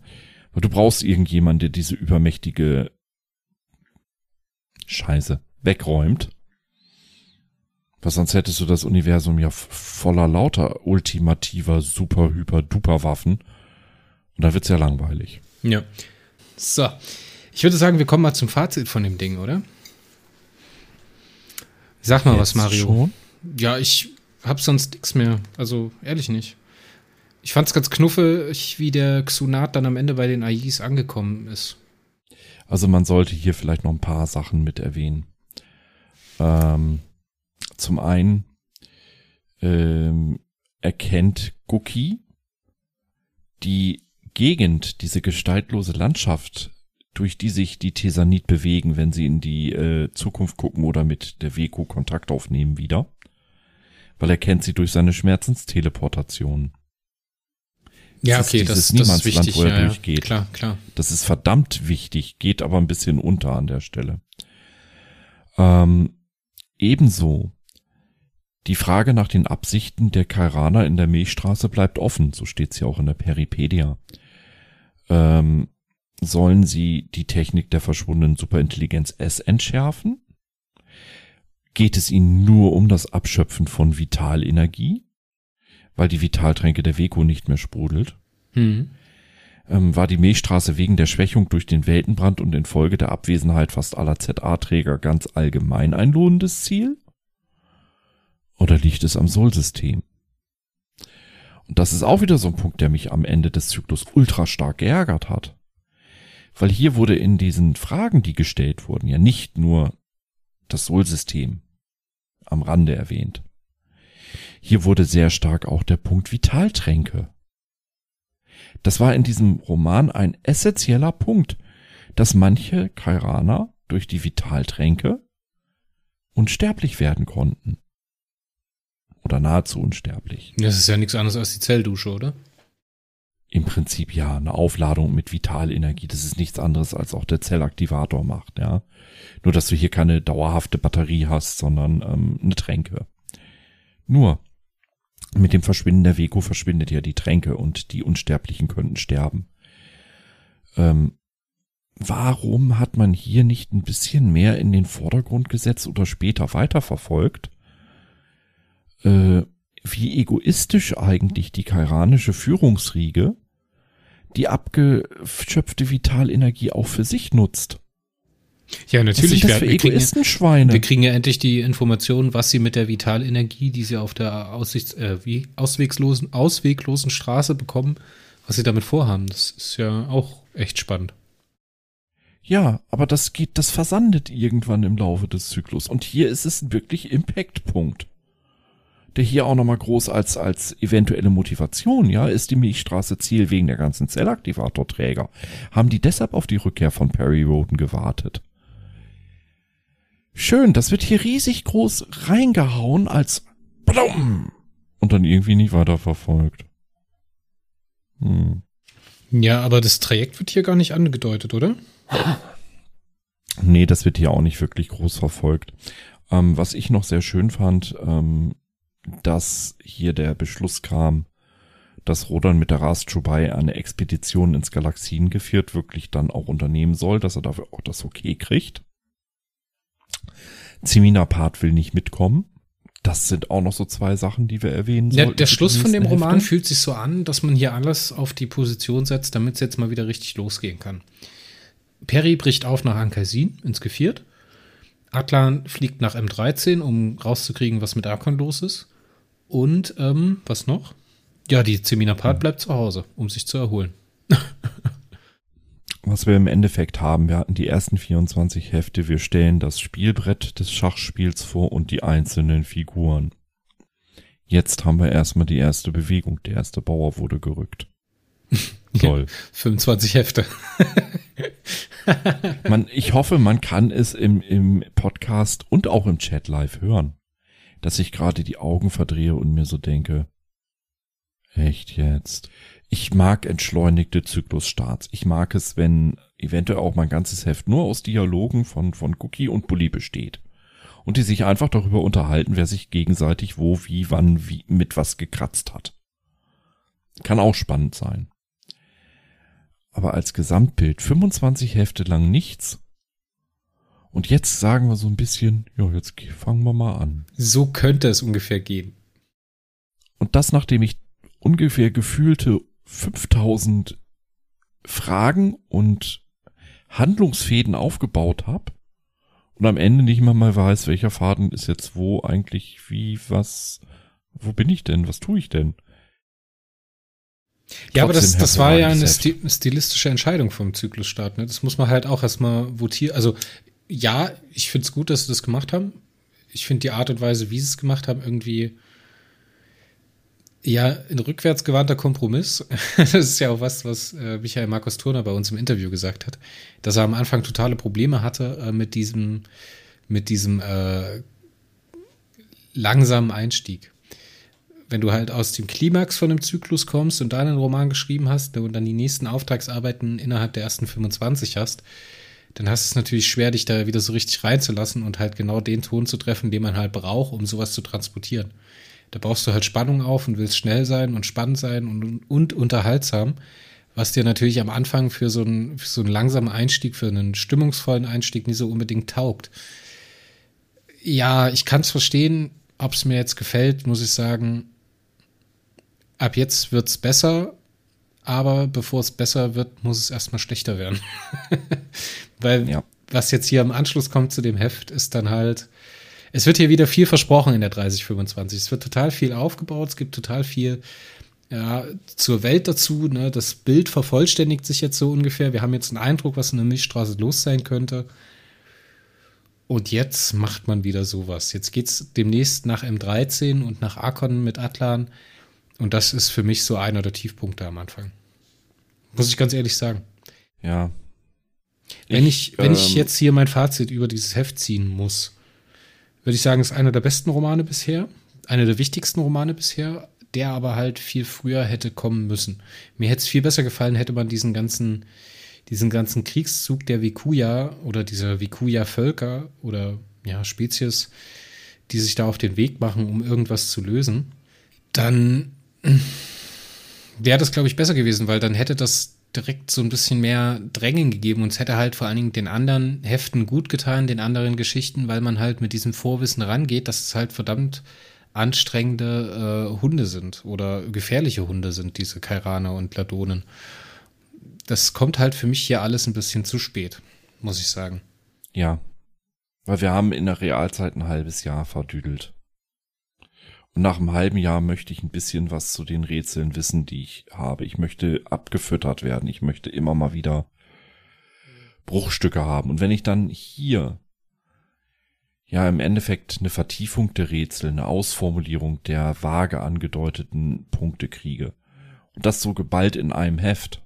B: Du brauchst irgendjemanden, der diese übermächtige Scheiße wegräumt. Was sonst hättest du das Universum ja voller lauter ultimativer, super, hyper, duper Waffen. Und da wird's ja langweilig.
A: Ja. So. Ich würde sagen, wir kommen mal zum Fazit von dem Ding, oder? Sag mal Jetzt was, Mario. Schon? Ja, ich hab sonst nichts mehr. Also, ehrlich nicht. Ich fand's ganz knuffig, wie der Xunat dann am Ende bei den AIs angekommen ist.
B: Also man sollte hier vielleicht noch ein paar Sachen mit erwähnen. Ähm, zum einen ähm, erkennt Guki die Gegend, diese gestaltlose Landschaft durch die sich die Tesanit bewegen, wenn sie in die äh, Zukunft gucken oder mit der Weko Kontakt aufnehmen wieder. Weil er kennt sie durch seine Schmerzensteleportation.
A: Ja, das okay, das, das ist wichtig, wo er ja, durchgeht. Ja, klar, klar.
B: Das ist verdammt wichtig, geht aber ein bisschen unter an der Stelle. Ähm, ebenso die Frage nach den Absichten der Kairaner in der Milchstraße bleibt offen, so steht's ja auch in der Peripedia. Ähm, sollen sie die Technik der verschwundenen Superintelligenz S entschärfen? Geht es ihnen nur um das Abschöpfen von Vitalenergie? Weil die Vitaltränke der Weko nicht mehr sprudelt? Hm. Ähm, war die Milchstraße wegen der Schwächung durch den Weltenbrand und infolge der Abwesenheit fast aller ZA-Träger ganz allgemein ein lohnendes Ziel? Oder liegt es am Sol-System? Und das ist auch wieder so ein Punkt, der mich am Ende des Zyklus ultra stark geärgert hat. Weil hier wurde in diesen Fragen, die gestellt wurden, ja nicht nur das Sol-System am Rande erwähnt. Hier wurde sehr stark auch der Punkt Vitaltränke. Das war in diesem Roman ein essentieller Punkt, dass manche Kairaner durch die Vitaltränke unsterblich werden konnten. Oder nahezu unsterblich.
A: Das ist ja nichts anderes als die Zelldusche, oder?
B: Im Prinzip ja, eine Aufladung mit Vitalenergie. Das ist nichts anderes, als auch der Zellaktivator macht, ja. Nur, dass du hier keine dauerhafte Batterie hast, sondern ähm, eine Tränke. Nur, mit dem Verschwinden der Veko verschwindet ja die Tränke und die Unsterblichen könnten sterben. Ähm, warum hat man hier nicht ein bisschen mehr in den Vordergrund gesetzt oder später weiterverfolgt? Äh, wie egoistisch eigentlich die kairanische Führungsriege die abgeschöpfte Vitalenergie auch für sich nutzt.
A: Ja, natürlich.
B: Was sind das für wir, Egoistenschweine?
A: Kriegen, wir kriegen ja endlich die Informationen, was sie mit der Vitalenergie, die sie auf der Aussichts, äh, wie, ausweglosen, ausweglosen Straße bekommen, was sie damit vorhaben. Das ist ja auch echt spannend.
B: Ja, aber das geht, das versandet irgendwann im Laufe des Zyklus. Und hier ist es wirklich Impact-Punkt der hier auch nochmal groß als, als eventuelle Motivation, ja, ist die Milchstraße Ziel wegen der ganzen Zellaktivatorträger. Haben die deshalb auf die Rückkehr von Perry Roden gewartet? Schön, das wird hier riesig groß reingehauen als Blum und dann irgendwie nicht weiterverfolgt.
A: Hm. Ja, aber das Trajekt wird hier gar nicht angedeutet, oder?
B: Nee, das wird hier auch nicht wirklich groß verfolgt. Ähm, was ich noch sehr schön fand, ähm, dass hier der Beschluss kam, dass Rodan mit der Ras Chubai eine Expedition ins Galaxiengeviert wirklich dann auch unternehmen soll, dass er dafür auch das Okay kriegt. Zimina Part will nicht mitkommen. Das sind auch noch so zwei Sachen, die wir erwähnen
A: ja, Der Schluss von dem Roman fühlt sich so an, dass man hier alles auf die Position setzt, damit es jetzt mal wieder richtig losgehen kann. Perry bricht auf nach Ankaisin ins Geviert. Atlan fliegt nach M13, um rauszukriegen, was mit Arkon los ist. Und, ähm, was noch? Ja, die Zeminapat bleibt zu Hause, um sich zu erholen.
B: Was wir im Endeffekt haben, wir hatten die ersten 24 Hefte, wir stellen das Spielbrett des Schachspiels vor und die einzelnen Figuren. Jetzt haben wir erstmal die erste Bewegung, der erste Bauer wurde gerückt.
A: Toll. 25 Hefte.
B: man, ich hoffe, man kann es im, im Podcast und auch im Chat live hören, dass ich gerade die Augen verdrehe und mir so denke, Echt jetzt? Ich mag entschleunigte Zyklusstarts. Ich mag es, wenn eventuell auch mein ganzes Heft nur aus Dialogen von, von Cookie und Bully besteht. Und die sich einfach darüber unterhalten, wer sich gegenseitig wo, wie, wann, wie, mit was gekratzt hat. Kann auch spannend sein. Aber als Gesamtbild 25 Hefte lang nichts. Und jetzt sagen wir so ein bisschen, ja, jetzt fangen wir mal an.
A: So könnte es ungefähr gehen.
B: Und das, nachdem ich ungefähr gefühlte 5000 Fragen und Handlungsfäden aufgebaut habe und am Ende nicht mal mal weiß, welcher Faden ist jetzt wo eigentlich wie was wo bin ich denn was tue ich denn
A: ja, aber das, das war ja eine stilistische Entscheidung vom Zyklusstart. Ne? Das muss man halt auch erstmal votieren. Also ja, ich finde es gut, dass sie das gemacht haben. Ich finde die Art und Weise, wie sie es gemacht haben, irgendwie ja, ein rückwärtsgewandter Kompromiss. das ist ja auch was, was äh, Michael Markus Turner bei uns im Interview gesagt hat, dass er am Anfang totale Probleme hatte äh, mit diesem, mit diesem äh, langsamen Einstieg. Wenn du halt aus dem Klimax von einem Zyklus kommst und da einen Roman geschrieben hast und dann die nächsten Auftragsarbeiten innerhalb der ersten 25 hast, dann hast du es natürlich schwer, dich da wieder so richtig reinzulassen und halt genau den Ton zu treffen, den man halt braucht, um sowas zu transportieren. Da baust du halt Spannung auf und willst schnell sein und spannend sein und, und unterhaltsam, was dir natürlich am Anfang für so, einen, für so einen langsamen Einstieg, für einen stimmungsvollen Einstieg nicht so unbedingt taugt. Ja, ich kann es verstehen, ob es mir jetzt gefällt, muss ich sagen. Ab jetzt wird's besser, aber bevor es besser wird, muss es erstmal schlechter werden. Weil ja. was jetzt hier am Anschluss kommt zu dem Heft, ist dann halt es wird hier wieder viel versprochen in der 3025. Es wird total viel aufgebaut, es gibt total viel ja, zur Welt dazu. Ne? Das Bild vervollständigt sich jetzt so ungefähr. Wir haben jetzt einen Eindruck, was in der Milchstraße los sein könnte. Und jetzt macht man wieder sowas. Jetzt geht es demnächst nach M13 und nach Akon mit Atlan. Und das ist für mich so einer der Tiefpunkte am Anfang. Muss ich ganz ehrlich sagen.
B: Ja.
A: Wenn ich, ich wenn ähm, ich jetzt hier mein Fazit über dieses Heft ziehen muss, würde ich sagen, ist einer der besten Romane bisher, einer der wichtigsten Romane bisher, der aber halt viel früher hätte kommen müssen. Mir hätte es viel besser gefallen, hätte man diesen ganzen, diesen ganzen Kriegszug der Vikuya oder dieser Vikuya-Völker oder ja, Spezies, die sich da auf den Weg machen, um irgendwas zu lösen, dann wäre das, glaube ich, besser gewesen, weil dann hätte das direkt so ein bisschen mehr Drängen gegeben und es hätte halt vor allen Dingen den anderen Heften gut getan, den anderen Geschichten, weil man halt mit diesem Vorwissen rangeht, dass es halt verdammt anstrengende äh, Hunde sind oder gefährliche Hunde sind, diese Kairaner und Ladonen. Das kommt halt für mich hier alles ein bisschen zu spät, muss ich sagen.
B: Ja, weil wir haben in der Realzeit ein halbes Jahr verdüdelt. Und nach einem halben Jahr möchte ich ein bisschen was zu den Rätseln wissen, die ich habe. Ich möchte abgefüttert werden. Ich möchte immer mal wieder Bruchstücke haben. Und wenn ich dann hier ja im Endeffekt eine Vertiefung der Rätsel, eine Ausformulierung der vage angedeuteten Punkte kriege und das so geballt in einem Heft,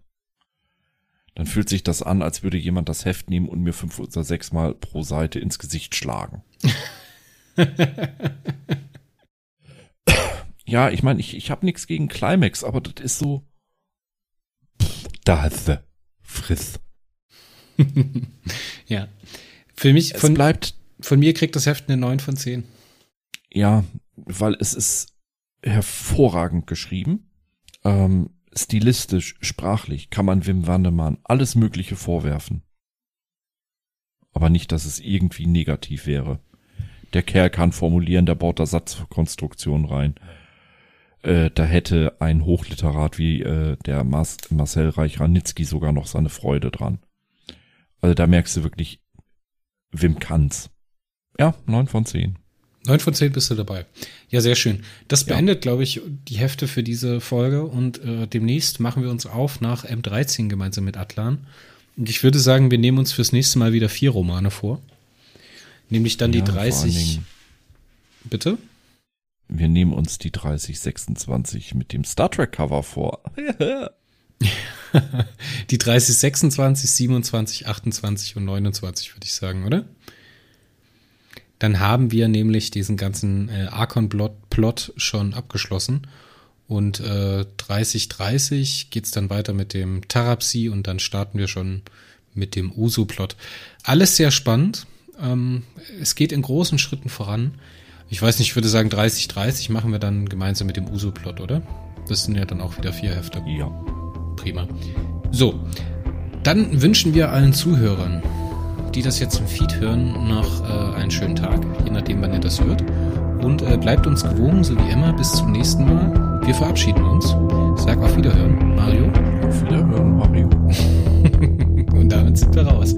B: dann fühlt sich das an, als würde jemand das Heft nehmen und mir fünf oder sechs Mal pro Seite ins Gesicht schlagen. ja, ich meine, ich, ich habe nichts gegen Climax, aber das ist so. Da hast du. Friss.
A: ja. Für mich
B: es bleibt
A: Von mir kriegt das Heft eine 9 von 10.
B: Ja, weil es ist hervorragend geschrieben. Ähm, stilistisch, sprachlich kann man Wim Wandemann alles Mögliche vorwerfen. Aber nicht, dass es irgendwie negativ wäre. Der Kerl kann formulieren, der baut da Satzkonstruktionen rein. Äh, da hätte ein Hochliterat wie äh, der Mas Marcel Reich-Ranitzky sogar noch seine Freude dran. Also da merkst du wirklich, Wim kann's. Ja, neun von zehn.
A: Neun von zehn bist du dabei. Ja, sehr schön. Das beendet, ja. glaube ich, die Hefte für diese Folge und äh, demnächst machen wir uns auf nach M13 gemeinsam mit Atlan. Und ich würde sagen, wir nehmen uns fürs nächste Mal wieder vier Romane vor. Nämlich dann ja, die 30. Bitte?
B: Wir nehmen uns die 3026 mit dem Star Trek Cover vor.
A: die 30, 26, 27, 28 und 29, würde ich sagen, oder? Dann haben wir nämlich diesen ganzen äh, Archon-Plot schon abgeschlossen. Und äh, 30, 30 geht's dann weiter mit dem Tarapsi und dann starten wir schon mit dem Uso-Plot. Alles sehr spannend. Ähm, es geht in großen Schritten voran. Ich weiß nicht, ich würde sagen 30, 30 machen wir dann gemeinsam mit dem Uso-Plot, oder? Das sind ja dann auch wieder vier Hefte.
B: Ja.
A: Prima. So, dann wünschen wir allen Zuhörern, die das jetzt im Feed hören, noch äh, einen schönen Tag, je nachdem, wann ihr das hört. Und äh, bleibt uns gewogen, so wie immer. Bis zum nächsten Mal. Wir verabschieden uns. Sag auf Wiederhören, Mario.
B: Auf Wiederhören, Mario.
A: Und damit sind wir raus.